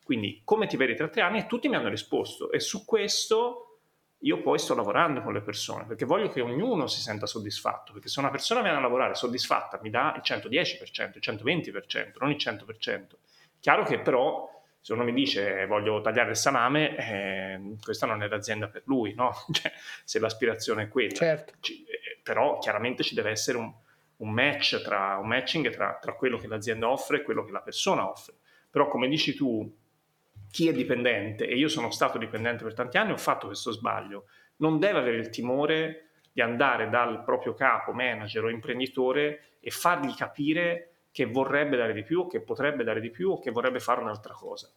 Quindi, come ti vedi tra tre anni? E tutti mi hanno risposto. E su questo io poi sto lavorando con le persone, perché voglio che ognuno si senta soddisfatto, perché se una persona viene a lavorare soddisfatta mi dà il 110%, il 120%, non il 100%. Chiaro che però se uno mi dice voglio tagliare il salame, eh, questa non è l'azienda per lui, no? cioè, se l'aspirazione è quella.
Certo.
Ci, eh, però chiaramente ci deve essere un, un match tra un matching tra, tra quello che l'azienda offre e quello che la persona offre. Però come dici tu, chi è dipendente, e io sono stato dipendente per tanti anni, ho fatto questo sbaglio, non deve avere il timore di andare dal proprio capo, manager o imprenditore e fargli capire che vorrebbe dare di più, che potrebbe dare di più o che vorrebbe fare un'altra cosa.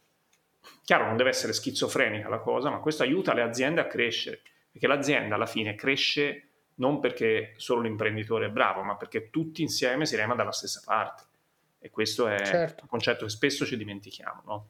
Chiaro, non deve essere schizofrenica la cosa, ma questo aiuta le aziende a crescere, perché l'azienda alla fine cresce non perché solo l'imprenditore è bravo, ma perché tutti insieme si rema dalla stessa parte. E questo è certo. un concetto che spesso ci dimentichiamo, no?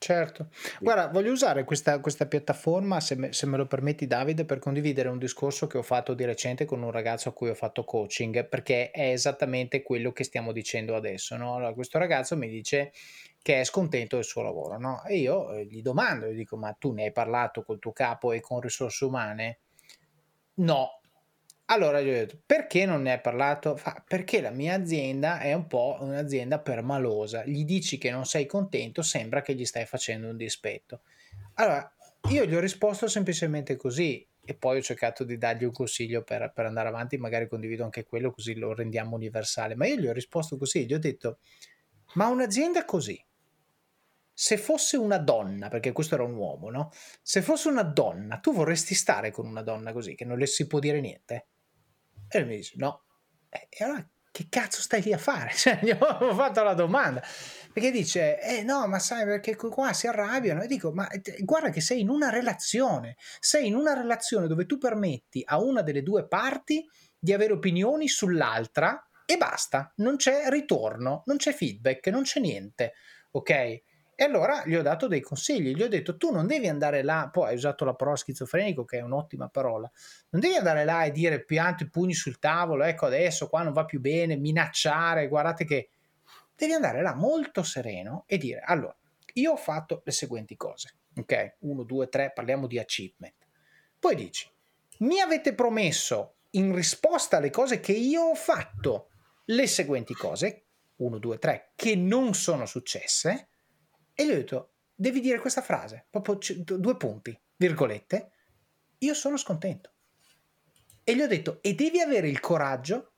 Certo, guarda, voglio usare questa, questa piattaforma, se me, se me, lo permetti Davide, per condividere un discorso che ho fatto di recente con un ragazzo a cui ho fatto coaching, perché è esattamente quello che stiamo dicendo adesso. No? Allora, questo ragazzo mi dice che è scontento del suo lavoro, no? e io eh, gli domando, gli dico, ma tu ne hai parlato col tuo capo e con risorse umane? No, allora gli ho detto, perché non ne hai parlato? Fa, perché la mia azienda è un po' un'azienda permalosa. Gli dici che non sei contento, sembra che gli stai facendo un dispetto. Allora, io gli ho risposto semplicemente così e poi ho cercato di dargli un consiglio per, per andare avanti, magari condivido anche quello così lo rendiamo universale. Ma io gli ho risposto così, gli ho detto, ma un'azienda così, se fosse una donna, perché questo era un uomo, no? Se fosse una donna, tu vorresti stare con una donna così, che non le si può dire niente? E lui mi dice, no. E allora che cazzo stai lì a fare? Cioè, gli ho fatto la domanda. Perché dice, eh no, ma sai perché qua si arrabbiano. E dico, ma guarda che sei in una relazione. Sei in una relazione dove tu permetti a una delle due parti di avere opinioni sull'altra e basta. Non c'è ritorno, non c'è feedback, non c'è niente. Ok? E allora gli ho dato dei consigli, gli ho detto tu non devi andare là, poi hai usato la parola schizofrenico che è un'ottima parola, non devi andare là e dire pianto i pugni sul tavolo, ecco adesso qua non va più bene, minacciare, guardate che... Devi andare là molto sereno e dire allora, io ho fatto le seguenti cose, ok? Uno, due, tre, parliamo di achievement. Poi dici, mi avete promesso in risposta alle cose che io ho fatto le seguenti cose, uno, due, tre, che non sono successe e gli ho detto, devi dire questa frase, proprio c- due punti, virgolette, io sono scontento. E gli ho detto, e devi avere il coraggio,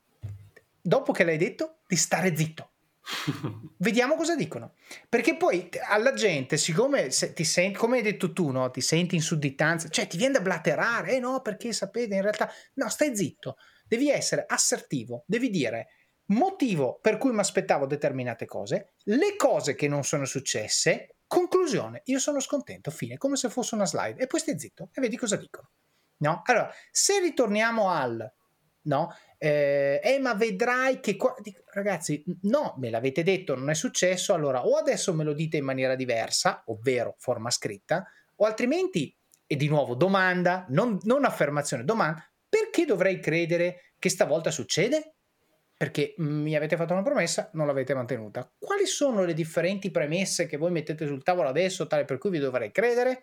dopo che l'hai detto, di stare zitto. Vediamo cosa dicono. Perché poi alla gente, siccome ti senti, come hai detto tu, no? ti senti in sudditanza, cioè ti viene da blaterare, eh no, perché sapete, in realtà, no, stai zitto. Devi essere assertivo, devi dire motivo per cui mi aspettavo determinate cose, le cose che non sono successe, conclusione, io sono scontento, fine, come se fosse una slide, e poi stai zitto e vedi cosa dicono. No? Allora, se ritorniamo al, no? Eh, eh ma vedrai che qua... Ragazzi, no, me l'avete detto, non è successo, allora o adesso me lo dite in maniera diversa, ovvero forma scritta, o altrimenti, e di nuovo domanda, non, non affermazione, domanda, perché dovrei credere che stavolta succede? Perché mi avete fatto una promessa, non l'avete mantenuta. Quali sono le differenti premesse che voi mettete sul tavolo adesso, tale per cui vi dovrei credere?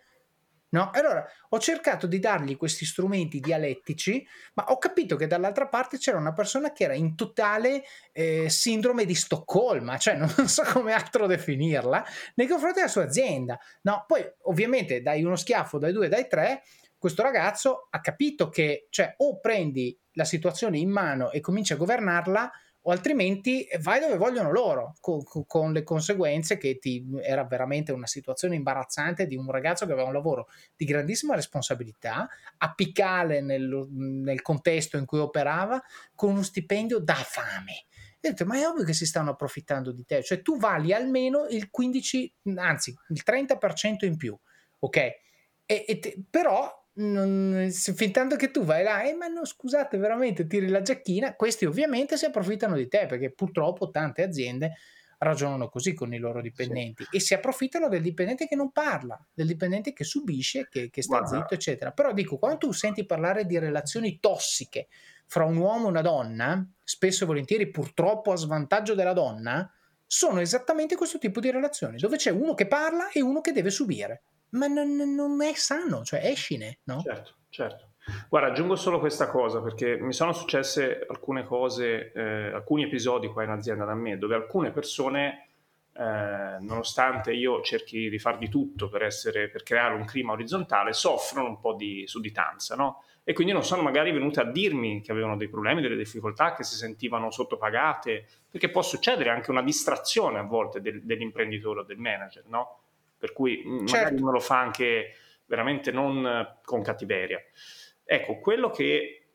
No? Allora ho cercato di dargli questi strumenti dialettici, ma ho capito che dall'altra parte c'era una persona che era in totale eh, sindrome di Stoccolma, cioè non so come altro definirla, nei confronti della sua azienda. No, poi ovviamente dai uno schiaffo, dai due, dai tre, questo ragazzo ha capito che, cioè, o prendi la situazione in mano e cominci a governarla o altrimenti vai dove vogliono loro, con, con, le conseguenze che ti, era veramente una situazione imbarazzante di un ragazzo che aveva un lavoro di grandissima responsabilità, apicale nel, nel contesto in cui operava, con uno stipendio da fame. E ho detto, ma è ovvio che si stanno approfittando di te, cioè tu vali almeno il 15, anzi il 30% in più, ok? E, e te, però non, fin tanto che tu vai là, eh, ma no, scusate, veramente tiri la giacchina, questi ovviamente si approfittano di te perché purtroppo tante aziende ragionano così con i loro dipendenti sì. e si approfittano del dipendente che non parla, del dipendente che subisce, che, che sta Guarda. zitto, eccetera. Però dico, quando tu senti parlare di relazioni tossiche fra un uomo e una donna, spesso e volentieri purtroppo a svantaggio della donna, sono esattamente questo tipo di relazioni, dove c'è uno che parla e uno che deve subire ma non, non è sano, cioè escine, no?
Certo, certo. Guarda, aggiungo solo questa cosa perché mi sono successe alcune cose, eh, alcuni episodi qua in azienda da me, dove alcune persone, eh, nonostante io cerchi di far di tutto per, essere, per creare un clima orizzontale, soffrono un po' di sudditanza, no? E quindi non sono magari venute a dirmi che avevano dei problemi, delle difficoltà, che si sentivano sottopagate, perché può succedere anche una distrazione a volte del, dell'imprenditore o del manager, no? Per cui mm, certo. magari uno lo fa anche veramente non con cattiveria. Ecco, quello che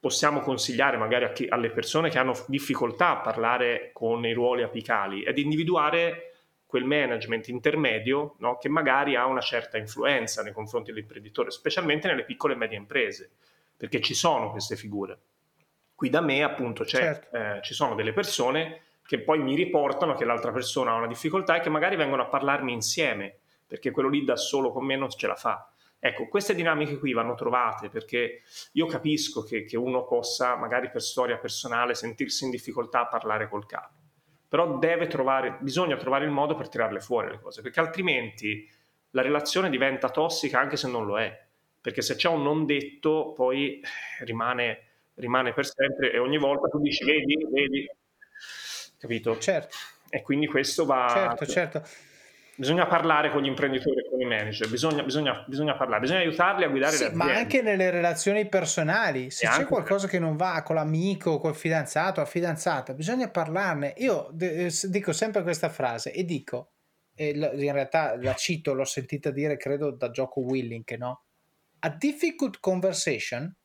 possiamo consigliare magari chi, alle persone che hanno difficoltà a parlare con i ruoli apicali è di individuare quel management intermedio no, che magari ha una certa influenza nei confronti dell'imprenditore, specialmente nelle piccole e medie imprese, perché ci sono queste figure. Qui da me appunto certo. eh, ci sono delle persone che poi mi riportano che l'altra persona ha una difficoltà e che magari vengono a parlarmi insieme, perché quello lì da solo con me non ce la fa. Ecco, queste dinamiche qui vanno trovate perché io capisco che, che, uno possa, magari per storia personale, sentirsi in difficoltà a parlare col capo, però deve trovare, bisogna trovare il modo per tirarle fuori le cose, perché altrimenti la relazione diventa tossica anche se non lo è, perché se c'è un non detto poi rimane, rimane per sempre e ogni volta tu dici vedi, vedi, capito?
Certo.
E quindi questo va...
Certo, certo
bisogna parlare con gli imprenditori e con i manager, bisogna, bisogna, bisogna parlare, bisogna aiutarli a guidare sì, le
aziende. Ma anche nelle relazioni personali, se e c'è qualcosa che non va con l'amico, col fidanzato, la fidanzata, bisogna parlarne. Io eh, dico sempre questa frase e dico, e in realtà la cito, l'ho sentita dire credo da Gioco Willink, no? A difficult conversation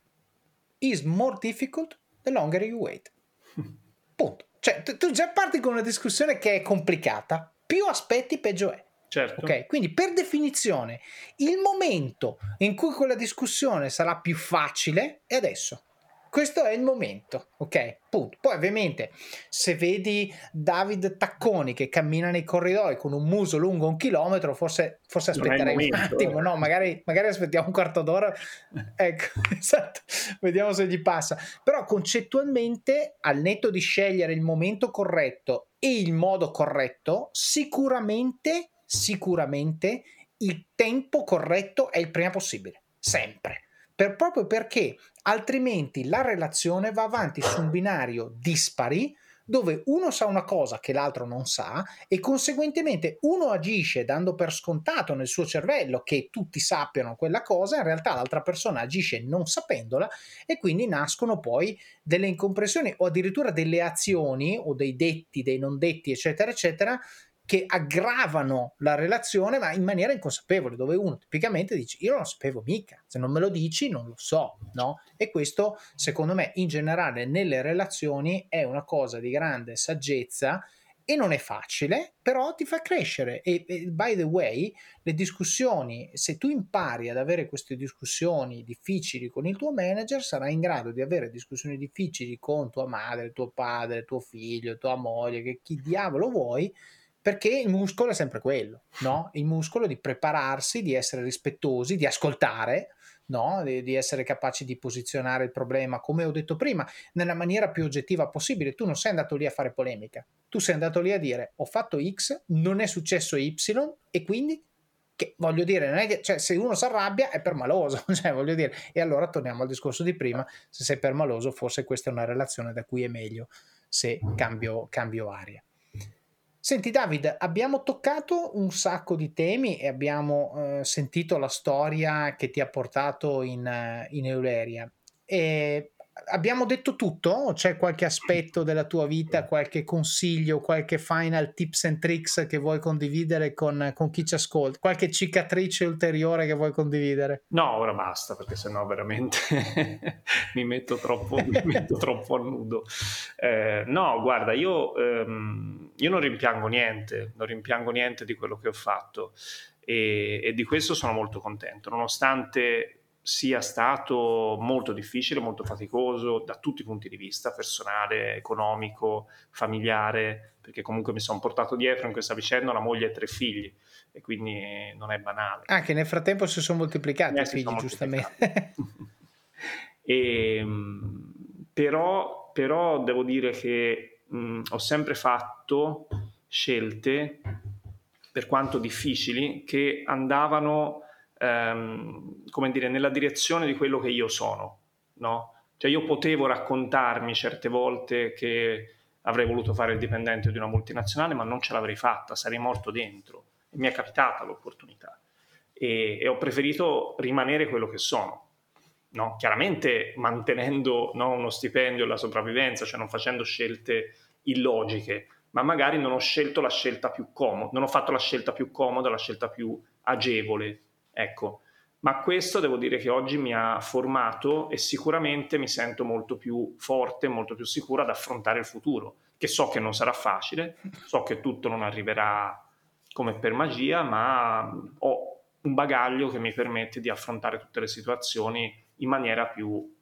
is more difficult the longer you wait. Punto. Cioè, tu già parti con una discussione che è complicata, più aspetti peggio è.
Certo.
Okay? Quindi per definizione il momento in cui quella discussione sarà più facile è adesso questo è il momento, ok? Punto. Poi ovviamente se vedi David Tacconi che cammina nei corridoi con un muso lungo un chilometro, forse, forse aspetterei momento, un attimo, eh. no? Magari, magari, aspettiamo un quarto d'ora, ecco, esatto, vediamo se gli passa. Però concettualmente, al netto di scegliere il momento corretto e il modo corretto, sicuramente, sicuramente il tempo corretto è il prima possibile, sempre per, proprio perché altrimenti la relazione va avanti su un binario dispari dove uno sa una cosa che l'altro non sa e conseguentemente uno agisce dando per scontato nel suo cervello che tutti sappiano quella cosa, in realtà l'altra persona agisce non sapendola e quindi nascono poi delle incomprensioni o addirittura delle azioni o dei detti, dei non detti, eccetera, eccetera, che aggravano la relazione ma in maniera inconsapevole dove uno tipicamente dice io non lo sapevo mica se non me lo dici non lo so no? E questo secondo me in generale nelle relazioni è una cosa di grande saggezza e non è facile però ti fa crescere. E, e by the way le discussioni se tu impari ad avere queste discussioni difficili con il tuo manager sarai in grado di avere discussioni difficili con tua madre tuo padre tuo figlio tua moglie che chi diavolo vuoi perché il muscolo è sempre quello, no? Il muscolo di prepararsi, di essere rispettosi, di ascoltare, no? di, di, essere capaci di posizionare il problema, come ho detto prima, nella maniera più oggettiva possibile. Tu non sei andato lì a fare polemica, tu sei andato lì a dire ho fatto X, non è successo Y e quindi che voglio dire, non è che cioè, se uno si arrabbia è permaloso, cioè, voglio dire, e allora torniamo al discorso di prima, se sei permaloso forse questa è una relazione da cui è meglio se cambio, cambio aria. Senti David, abbiamo toccato un sacco di temi e abbiamo eh, sentito la storia che ti ha portato in, eh, in Euleria. E abbiamo detto tutto? O c'è qualche aspetto della tua vita, qualche consiglio, qualche final tips and tricks che vuoi condividere con, con chi ci ascolta? Qualche cicatrice ulteriore che vuoi condividere?
No, ora basta perché sennò veramente mi, metto troppo, mi metto troppo a nudo. Eh, no, guarda, io, ehm, io non rimpiango niente, non rimpiango niente di quello che ho fatto e, e di questo sono molto contento, nonostante sia stato molto difficile, molto faticoso da tutti i punti di vista, personale, economico, familiare, perché comunque mi sono portato dietro in questa vicenda una moglie e tre figli e quindi non è banale.
Anche nel frattempo si sono moltiplicati eh, i figli, giustamente.
e, ehm, però, però devo dire che mh, ho sempre fatto scelte per quanto difficili, che andavano, ehm, come dire, nella direzione di quello che io sono, no? Cioè io potevo raccontarmi certe volte che avrei voluto fare il dipendente di una multinazionale, ma non ce l'avrei fatta, sarei morto dentro. E mi è capitata l'opportunità. E, e ho preferito rimanere quello che sono. No? Chiaramente mantenendo no, uno stipendio e la sopravvivenza, cioè non facendo scelte illogiche, ma magari non ho scelto la scelta più comoda, non ho fatto la scelta più comoda, la scelta più agevole. Ecco, ma questo devo dire che oggi mi ha formato e sicuramente mi sento molto più forte, molto più sicuro ad affrontare il futuro, che so che non sarà facile, so che tutto non arriverà come per magia, ma ho un bagaglio che mi permette di affrontare tutte le situazioni in maniera più,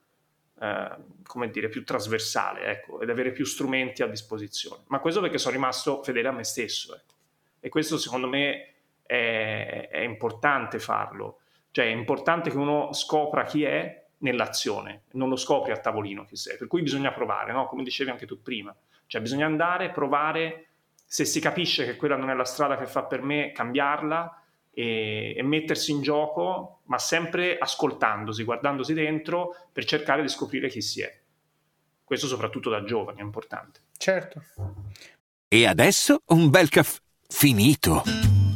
eh, come dire, più trasversale, ecco, ed avere più strumenti a disposizione. Ma questo perché sono rimasto fedele a me stesso, ecco. E questo secondo me è, è importante farlo cioè è importante che uno scopra chi è nell'azione, non lo scopri a tavolino chi sei, per cui bisogna provare, no? come dicevi anche tu prima, cioè bisogna andare, provare, se si capisce che quella non è la strada che fa per me, cambiarla e, e mettersi in gioco, ma sempre ascoltandosi, guardandosi dentro per cercare di scoprire chi si è. Questo soprattutto da giovani è importante.
Certo.
E adesso un bel caffè finito.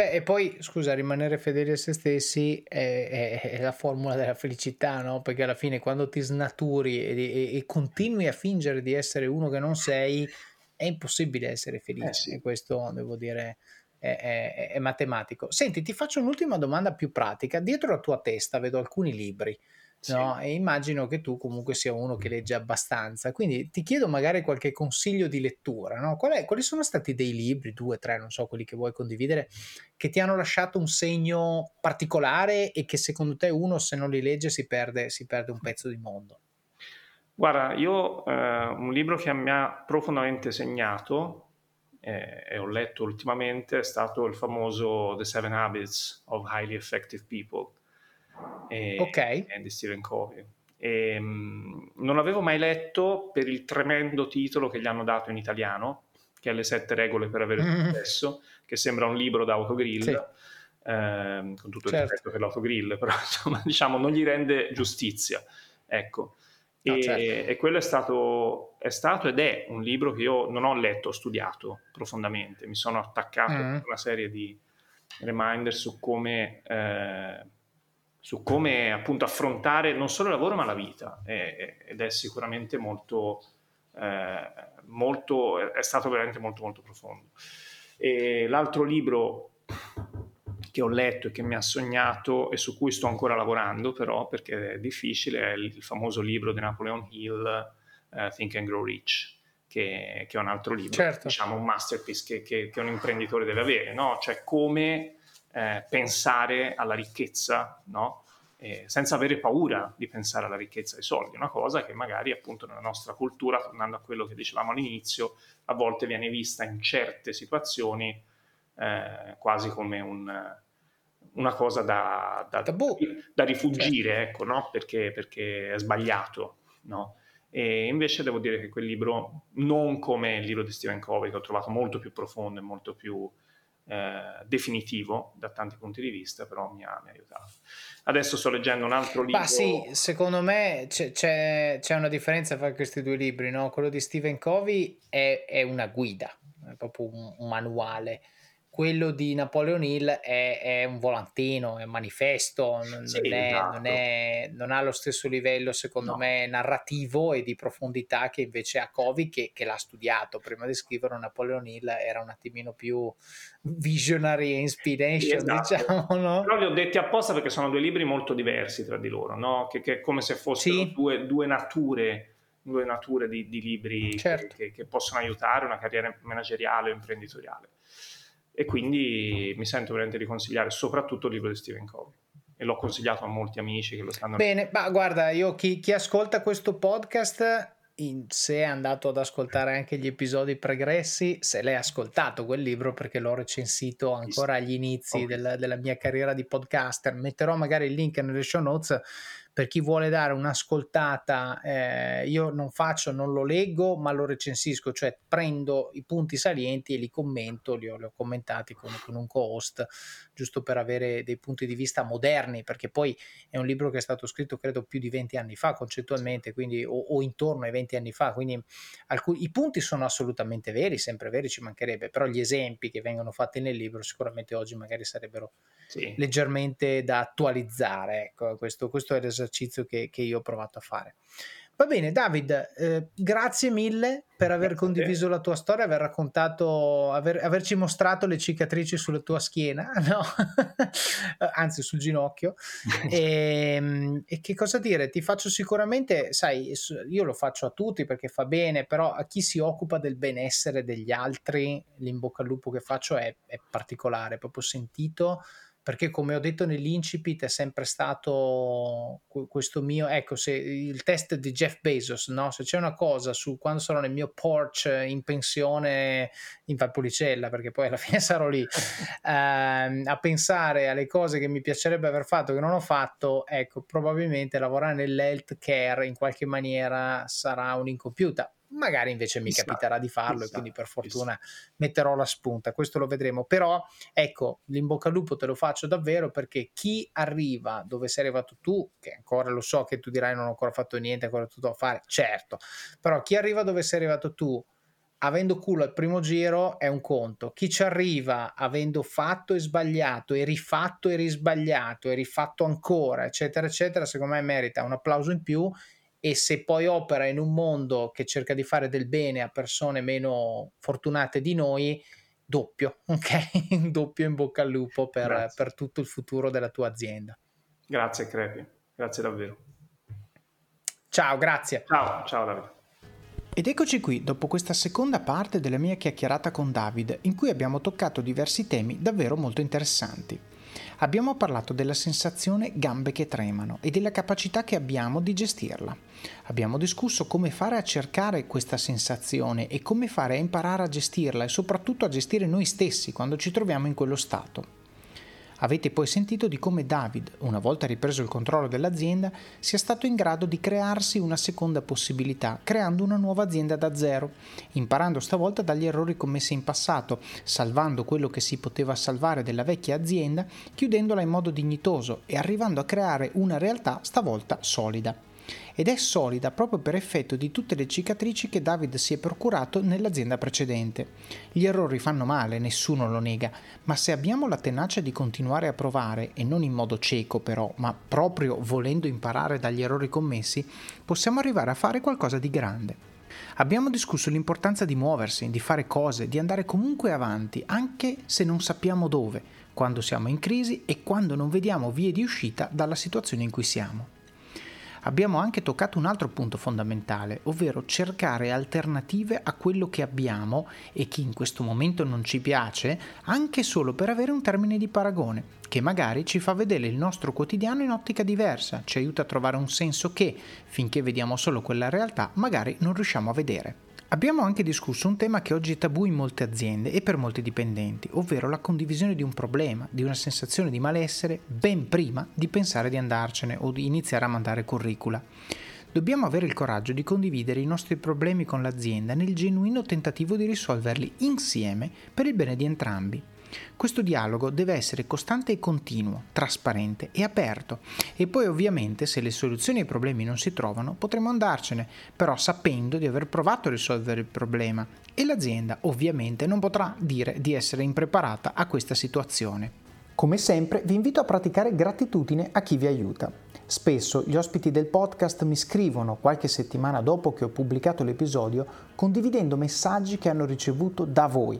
Beh, e poi scusa, rimanere fedeli a se stessi è, è, è la formula della felicità, no? Perché alla fine quando ti snaturi e, e, e, continui a fingere di essere uno che non sei, è impossibile essere felice. Eh sì. E questo devo dire è, è, matematico. Senti, ti faccio un'ultima domanda più pratica. Dietro la tua testa vedo alcuni libri. Sì. No? E immagino che tu comunque sia uno che legge abbastanza, quindi ti chiedo magari qualche consiglio di lettura. No? Qual è, quali sono stati dei libri, due, tre, non so, quelli che vuoi condividere, che ti hanno lasciato un segno particolare e che secondo te uno, se non li legge, si perde, si perde un pezzo di mondo?
Guarda, io eh, un libro che mi ha profondamente segnato eh, e ho letto ultimamente è stato il famoso The Seven Habits of Highly Effective People e, okay. e di Stephen Covey. E, um, non l'avevo mai letto per il tremendo titolo che gli hanno dato in italiano, che è Le sette regole per avere mm. successo, che sembra un libro d'autogrill, sì. ehm, con tutto il certo. rispetto per l'autogrill, però insomma, diciamo, non gli rende giustizia. Ecco. No, e, certo. e, quello è stato, è stato, ed è un libro che io non ho letto, ho studiato profondamente, mi sono attaccato mm. a una serie di reminder su come eh, su come appunto affrontare non solo il lavoro ma la vita e, ed è sicuramente molto, eh, molto, è stato veramente molto molto profondo. E l'altro libro che ho letto e che mi ha sognato e su cui sto ancora lavorando però perché è difficile è il famoso libro di Napoleon Hill uh, Think and Grow Rich che, che, è un altro libro, certo. diciamo un masterpiece che, che, che un imprenditore deve avere, no? cioè come eh, pensare alla ricchezza, no? eh, senza avere paura di pensare alla ricchezza dei soldi, una cosa che magari appunto nella nostra cultura, tornando a quello che dicevamo all'inizio, a volte viene vista in certe situazioni eh, quasi come un, una cosa da, da, da rifugire, certo. ecco, no? perché, perché, è sbagliato. No? E invece devo dire che quel libro, non come il libro di Stephen Covey, che ho trovato molto più profondo e molto più eh, definitivo da tanti punti di vista, però mi ha, mi ha, aiutato. Adesso sto leggendo un altro libro.
Ma sì, secondo me c'è, c'è, c'è una differenza fra questi due libri, no? Quello di Stephen Covey è, è una guida, è proprio un, un manuale quello di Napoleon Hill è, è, un volantino, è un manifesto, non, sì, non, è, esatto. non, è, non, ha lo stesso livello, secondo no. me, narrativo e di profondità che invece ha Covey, che, che, l'ha studiato. Prima di scrivere Napoleon Hill era un attimino più visionary inspiration, esatto. diciamo. No?
Però li ho detti apposta perché sono due libri molto diversi tra di loro, no? che, che, è come se fossero sì. due, due nature due nature di, di libri certo. che, che possono aiutare una carriera manageriale o imprenditoriale e quindi mi sento veramente di consigliare soprattutto il libro di Stephen Covey. e l'ho consigliato a molti amici che lo stanno...
Bene, ma guarda, io chi, chi ascolta questo podcast in, se è andato ad ascoltare anche gli episodi pregressi, se l'hai ascoltato quel libro perché l'ho recensito ancora agli inizi okay. della, della, mia carriera di podcaster, metterò magari il link nelle show notes per chi vuole dare un'ascoltata, eh, io non faccio, non lo leggo, ma lo recensisco, cioè prendo i punti salienti e li commento, li ho, li ho commentati con, con, un co-host, giusto per avere dei punti di vista moderni, perché poi è un libro che è stato scritto credo più di 20 anni fa concettualmente, quindi, o, o intorno ai 20 anni fa, quindi alcuni, i punti sono assolutamente veri, sempre veri, ci mancherebbe, però gli esempi che vengono fatti nel libro sicuramente oggi magari sarebbero sì. leggermente da attualizzare, ecco, questo, questo è l'esempio esercizio che, che io ho provato a fare. Va bene, David, eh, grazie mille per aver condiviso la tua storia, aver raccontato, aver, averci mostrato le cicatrici sulla tua schiena, no? anzi sul ginocchio. e, ehm, e, che cosa dire? Ti faccio sicuramente, sai, io lo faccio a tutti perché fa bene, però a chi si occupa del benessere degli altri, l'imbocca al lupo che faccio è, è particolare, proprio sentito perché come ho detto nell'incipit è sempre stato questo mio, ecco, se il test di Jeff Bezos, no? se c'è una cosa su quando sarò nel mio porch in pensione in Valpolicella, perché poi alla fine sarò lì, ehm, a pensare alle cose che mi piacerebbe aver fatto che non ho fatto, ecco, probabilmente lavorare nell'health care in qualche maniera sarà un'incompiuta magari invece mi capiterà di farlo e quindi per fortuna metterò la spunta, questo lo vedremo, però ecco, l'inbocca al lupo te lo faccio davvero perché chi arriva dove sei arrivato tu, che ancora lo so che tu dirai non ho ancora fatto niente, ancora tutto da fare, certo, però chi arriva dove sei arrivato tu avendo culo al primo giro è un conto. Chi ci arriva avendo fatto e sbagliato e rifatto e risbagliato e rifatto ancora, eccetera, eccetera, secondo me merita un applauso in più e se poi opera in un mondo che cerca di fare del bene a persone meno fortunate di noi, doppio, ok? doppio in bocca al lupo per, per, tutto il futuro della tua azienda.
Grazie Crepi, grazie davvero.
Ciao, grazie.
Ciao, ciao Davide.
Ed eccoci qui dopo questa seconda parte della mia chiacchierata con David, in cui abbiamo toccato diversi temi davvero molto interessanti. Abbiamo parlato della sensazione gambe che tremano e della capacità che abbiamo di gestirla. Abbiamo discusso come fare a cercare questa sensazione e come fare a imparare a gestirla e soprattutto a gestire noi stessi quando ci troviamo in quello stato. Avete poi sentito di come David, una volta ripreso il controllo dell'azienda, sia stato in grado di crearsi una seconda possibilità, creando una nuova azienda da zero, imparando stavolta dagli errori commessi in passato, salvando quello che si poteva salvare della vecchia azienda, chiudendola in modo dignitoso e arrivando a creare una realtà stavolta solida ed è solida proprio per effetto di tutte le cicatrici che David si è procurato nell'azienda precedente. Gli errori fanno male, nessuno lo nega, ma se abbiamo la tenacia di continuare a provare, e non in modo cieco però, ma proprio volendo imparare dagli errori commessi, possiamo arrivare a fare qualcosa di grande. Abbiamo discusso l'importanza di muoversi, di fare cose, di andare comunque avanti, anche se non sappiamo dove, quando siamo in crisi e quando non vediamo vie di uscita dalla situazione in cui siamo abbiamo anche toccato un altro punto fondamentale, ovvero cercare alternative a quello che abbiamo e che in questo momento non ci piace, anche solo per avere un termine di paragone, che magari ci fa vedere il nostro quotidiano in ottica diversa, ci aiuta a trovare un senso che, finché vediamo solo quella realtà, magari non riusciamo a vedere. Abbiamo anche discusso un tema che oggi è tabù in molte aziende e per molti dipendenti, ovvero la condivisione di un problema, di una sensazione di malessere ben prima di pensare di andarcene o di iniziare a mandare curricula. Dobbiamo avere il coraggio di condividere i nostri problemi con l'azienda nel genuino tentativo di risolverli insieme per il bene di entrambi. Questo dialogo deve essere costante e continuo, trasparente e aperto e poi ovviamente se le soluzioni ai problemi non si trovano potremo andarcene, però sapendo di aver provato a risolvere il problema e l'azienda ovviamente non potrà dire di essere impreparata a questa situazione. Come sempre vi invito a praticare gratitudine a chi vi aiuta. Spesso gli ospiti del podcast mi scrivono qualche settimana dopo che ho pubblicato l'episodio condividendo messaggi che hanno ricevuto da voi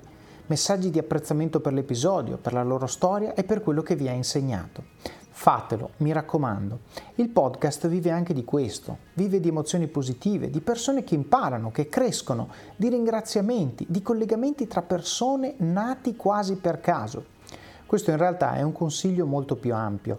messaggi di apprezzamento per l'episodio, per la loro storia e per quello che vi ha insegnato. Fatelo, mi raccomando. Il podcast vive anche di questo, vive di emozioni positive, di persone che imparano, che crescono, di ringraziamenti, di collegamenti tra persone nati quasi per caso. Questo in realtà è un consiglio molto più ampio.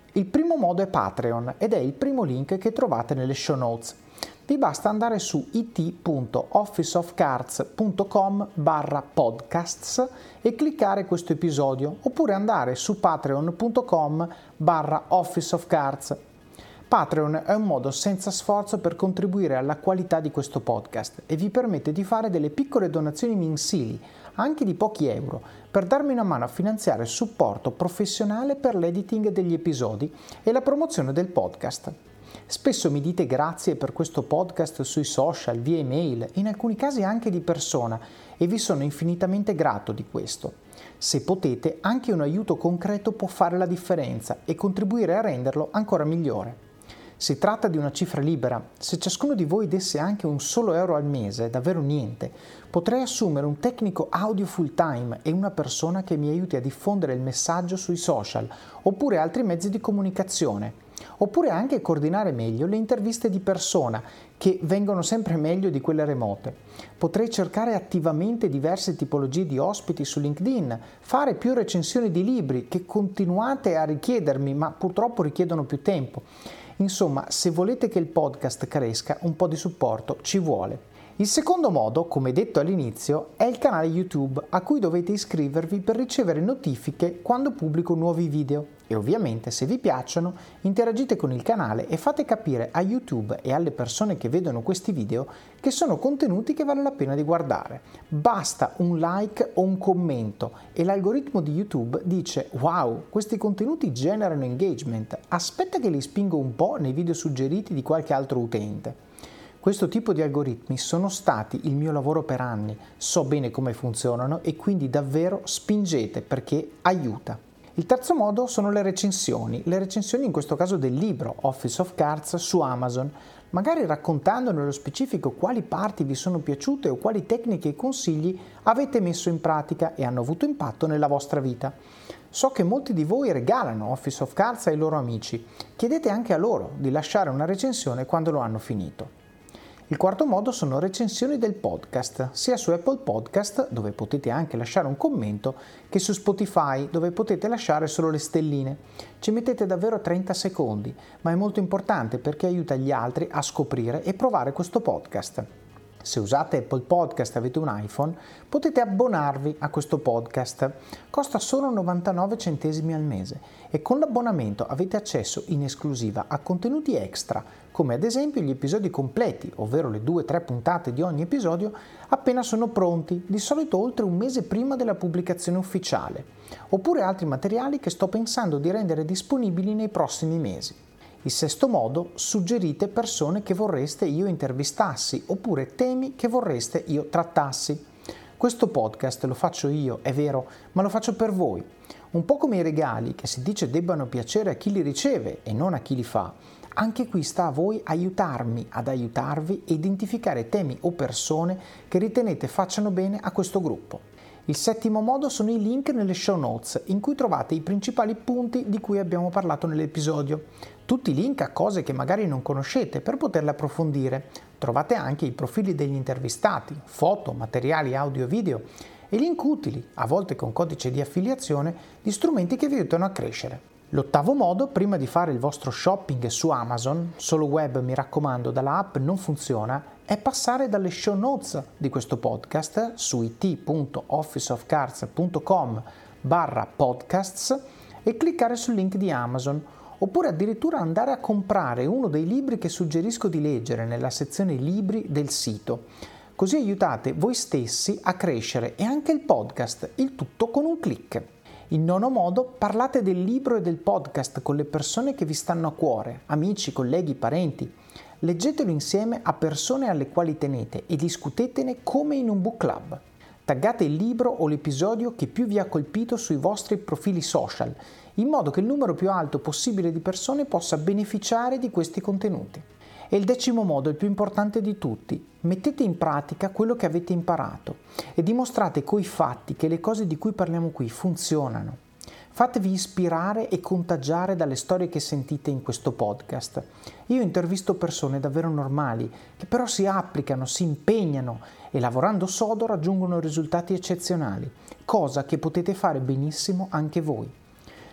Il primo modo è Patreon ed è il primo link che trovate nelle show notes vi basta andare su it.officeofcards.com barra podcasts e cliccare questo episodio oppure andare su patreon.com barra officeofcards. Patreon è un modo senza sforzo per contribuire alla qualità di questo podcast e vi permette di fare delle piccole donazioni mensili, anche di pochi euro, per darmi una mano a finanziare il supporto professionale per l'editing degli episodi e la promozione del podcast. Spesso mi dite grazie per questo podcast sui social, via email, in alcuni casi anche di persona e vi sono infinitamente grato di questo. Se potete, anche un aiuto concreto può fare la differenza e contribuire a renderlo ancora migliore. Si tratta di una cifra libera. Se ciascuno di voi desse anche un solo euro al mese, davvero niente, potrei assumere un tecnico audio full time e una persona che mi aiuti a diffondere il messaggio sui social oppure altri mezzi di comunicazione oppure anche coordinare meglio le interviste di persona, che vengono sempre meglio di quelle remote. Potrei cercare attivamente diverse tipologie di ospiti su LinkedIn, fare più recensioni di libri che continuate a richiedermi, ma purtroppo richiedono più tempo. Insomma, se volete che il podcast cresca, un po' di supporto ci vuole. Il secondo modo, come detto all'inizio, è il canale YouTube a cui dovete iscrivervi per ricevere notifiche quando pubblico nuovi video. E ovviamente se vi piacciono interagite con il canale e fate capire a YouTube e alle persone che vedono questi video che sono contenuti che vale la pena di guardare. Basta un like o un commento e l'algoritmo di YouTube dice wow, questi contenuti generano engagement, aspetta che li spingo un po' nei video suggeriti di qualche altro utente. Questo tipo di algoritmi sono stati il mio lavoro per anni, so bene come funzionano e quindi davvero spingete perché aiuta. Il terzo modo sono le recensioni, le recensioni in questo caso del libro Office of Cards su Amazon, magari raccontando nello specifico quali parti vi sono piaciute o quali tecniche e consigli avete messo in pratica e hanno avuto impatto nella vostra vita. So che molti di voi regalano Office of Cards ai loro amici, chiedete anche a loro di lasciare una recensione quando lo hanno finito. Il quarto modo sono recensioni del podcast, sia su Apple Podcast, dove potete anche lasciare un commento, che su Spotify, dove potete lasciare solo le stelline. Ci mettete davvero 30 secondi, ma è molto importante perché aiuta gli altri a scoprire e provare questo podcast. Se usate Apple Podcast e avete un iPhone, potete abbonarvi a questo podcast. Costa solo 99 centesimi al mese e con l'abbonamento avete accesso in esclusiva a contenuti extra, come ad esempio gli episodi completi, ovvero le 2-3 puntate di ogni episodio, appena sono pronti, di solito oltre un mese prima della pubblicazione ufficiale, oppure altri materiali che sto pensando di rendere disponibili nei prossimi mesi. Il sesto modo, suggerite persone che vorreste io intervistassi oppure temi che vorreste io trattassi. Questo podcast lo faccio io, è vero, ma lo faccio per voi. Un po' come i regali che si dice debbano piacere a chi li riceve e non a chi li fa. Anche qui sta a voi aiutarmi ad aiutarvi e identificare temi o persone che ritenete facciano bene a questo gruppo. Il settimo modo sono i link nelle show notes in cui trovate i principali punti di cui abbiamo parlato nell'episodio. Tutti i link a cose che magari non conoscete per poterle approfondire. Trovate anche i profili degli intervistati, foto, materiali audio e video e link utili, a volte con codice di affiliazione, di strumenti che vi aiutano a crescere. L'ottavo modo, prima di fare il vostro shopping su Amazon, solo web mi raccomando, dalla app non funziona, è passare dalle show notes di questo podcast su it.officeofcards.com barra podcasts e cliccare sul link di Amazon oppure addirittura andare a comprare uno dei libri che suggerisco di leggere nella sezione libri del sito. Così aiutate voi stessi a crescere e anche il podcast, il tutto con un clic. In nono modo, parlate del libro e del podcast con le persone che vi stanno a cuore, amici, colleghi, parenti. Leggetelo insieme a persone alle quali tenete e discutetene come in un book club. Taggate il libro o l'episodio che più vi ha colpito sui vostri profili social in modo che il numero più alto possibile di persone possa beneficiare di questi contenuti. E il decimo modo, il più importante di tutti, mettete in pratica quello che avete imparato e dimostrate coi fatti che le cose di cui parliamo qui funzionano. Fatevi ispirare e contagiare dalle storie che sentite in questo podcast. Io intervisto persone davvero normali, che però si applicano, si impegnano e lavorando sodo raggiungono risultati eccezionali, cosa che potete fare benissimo anche voi.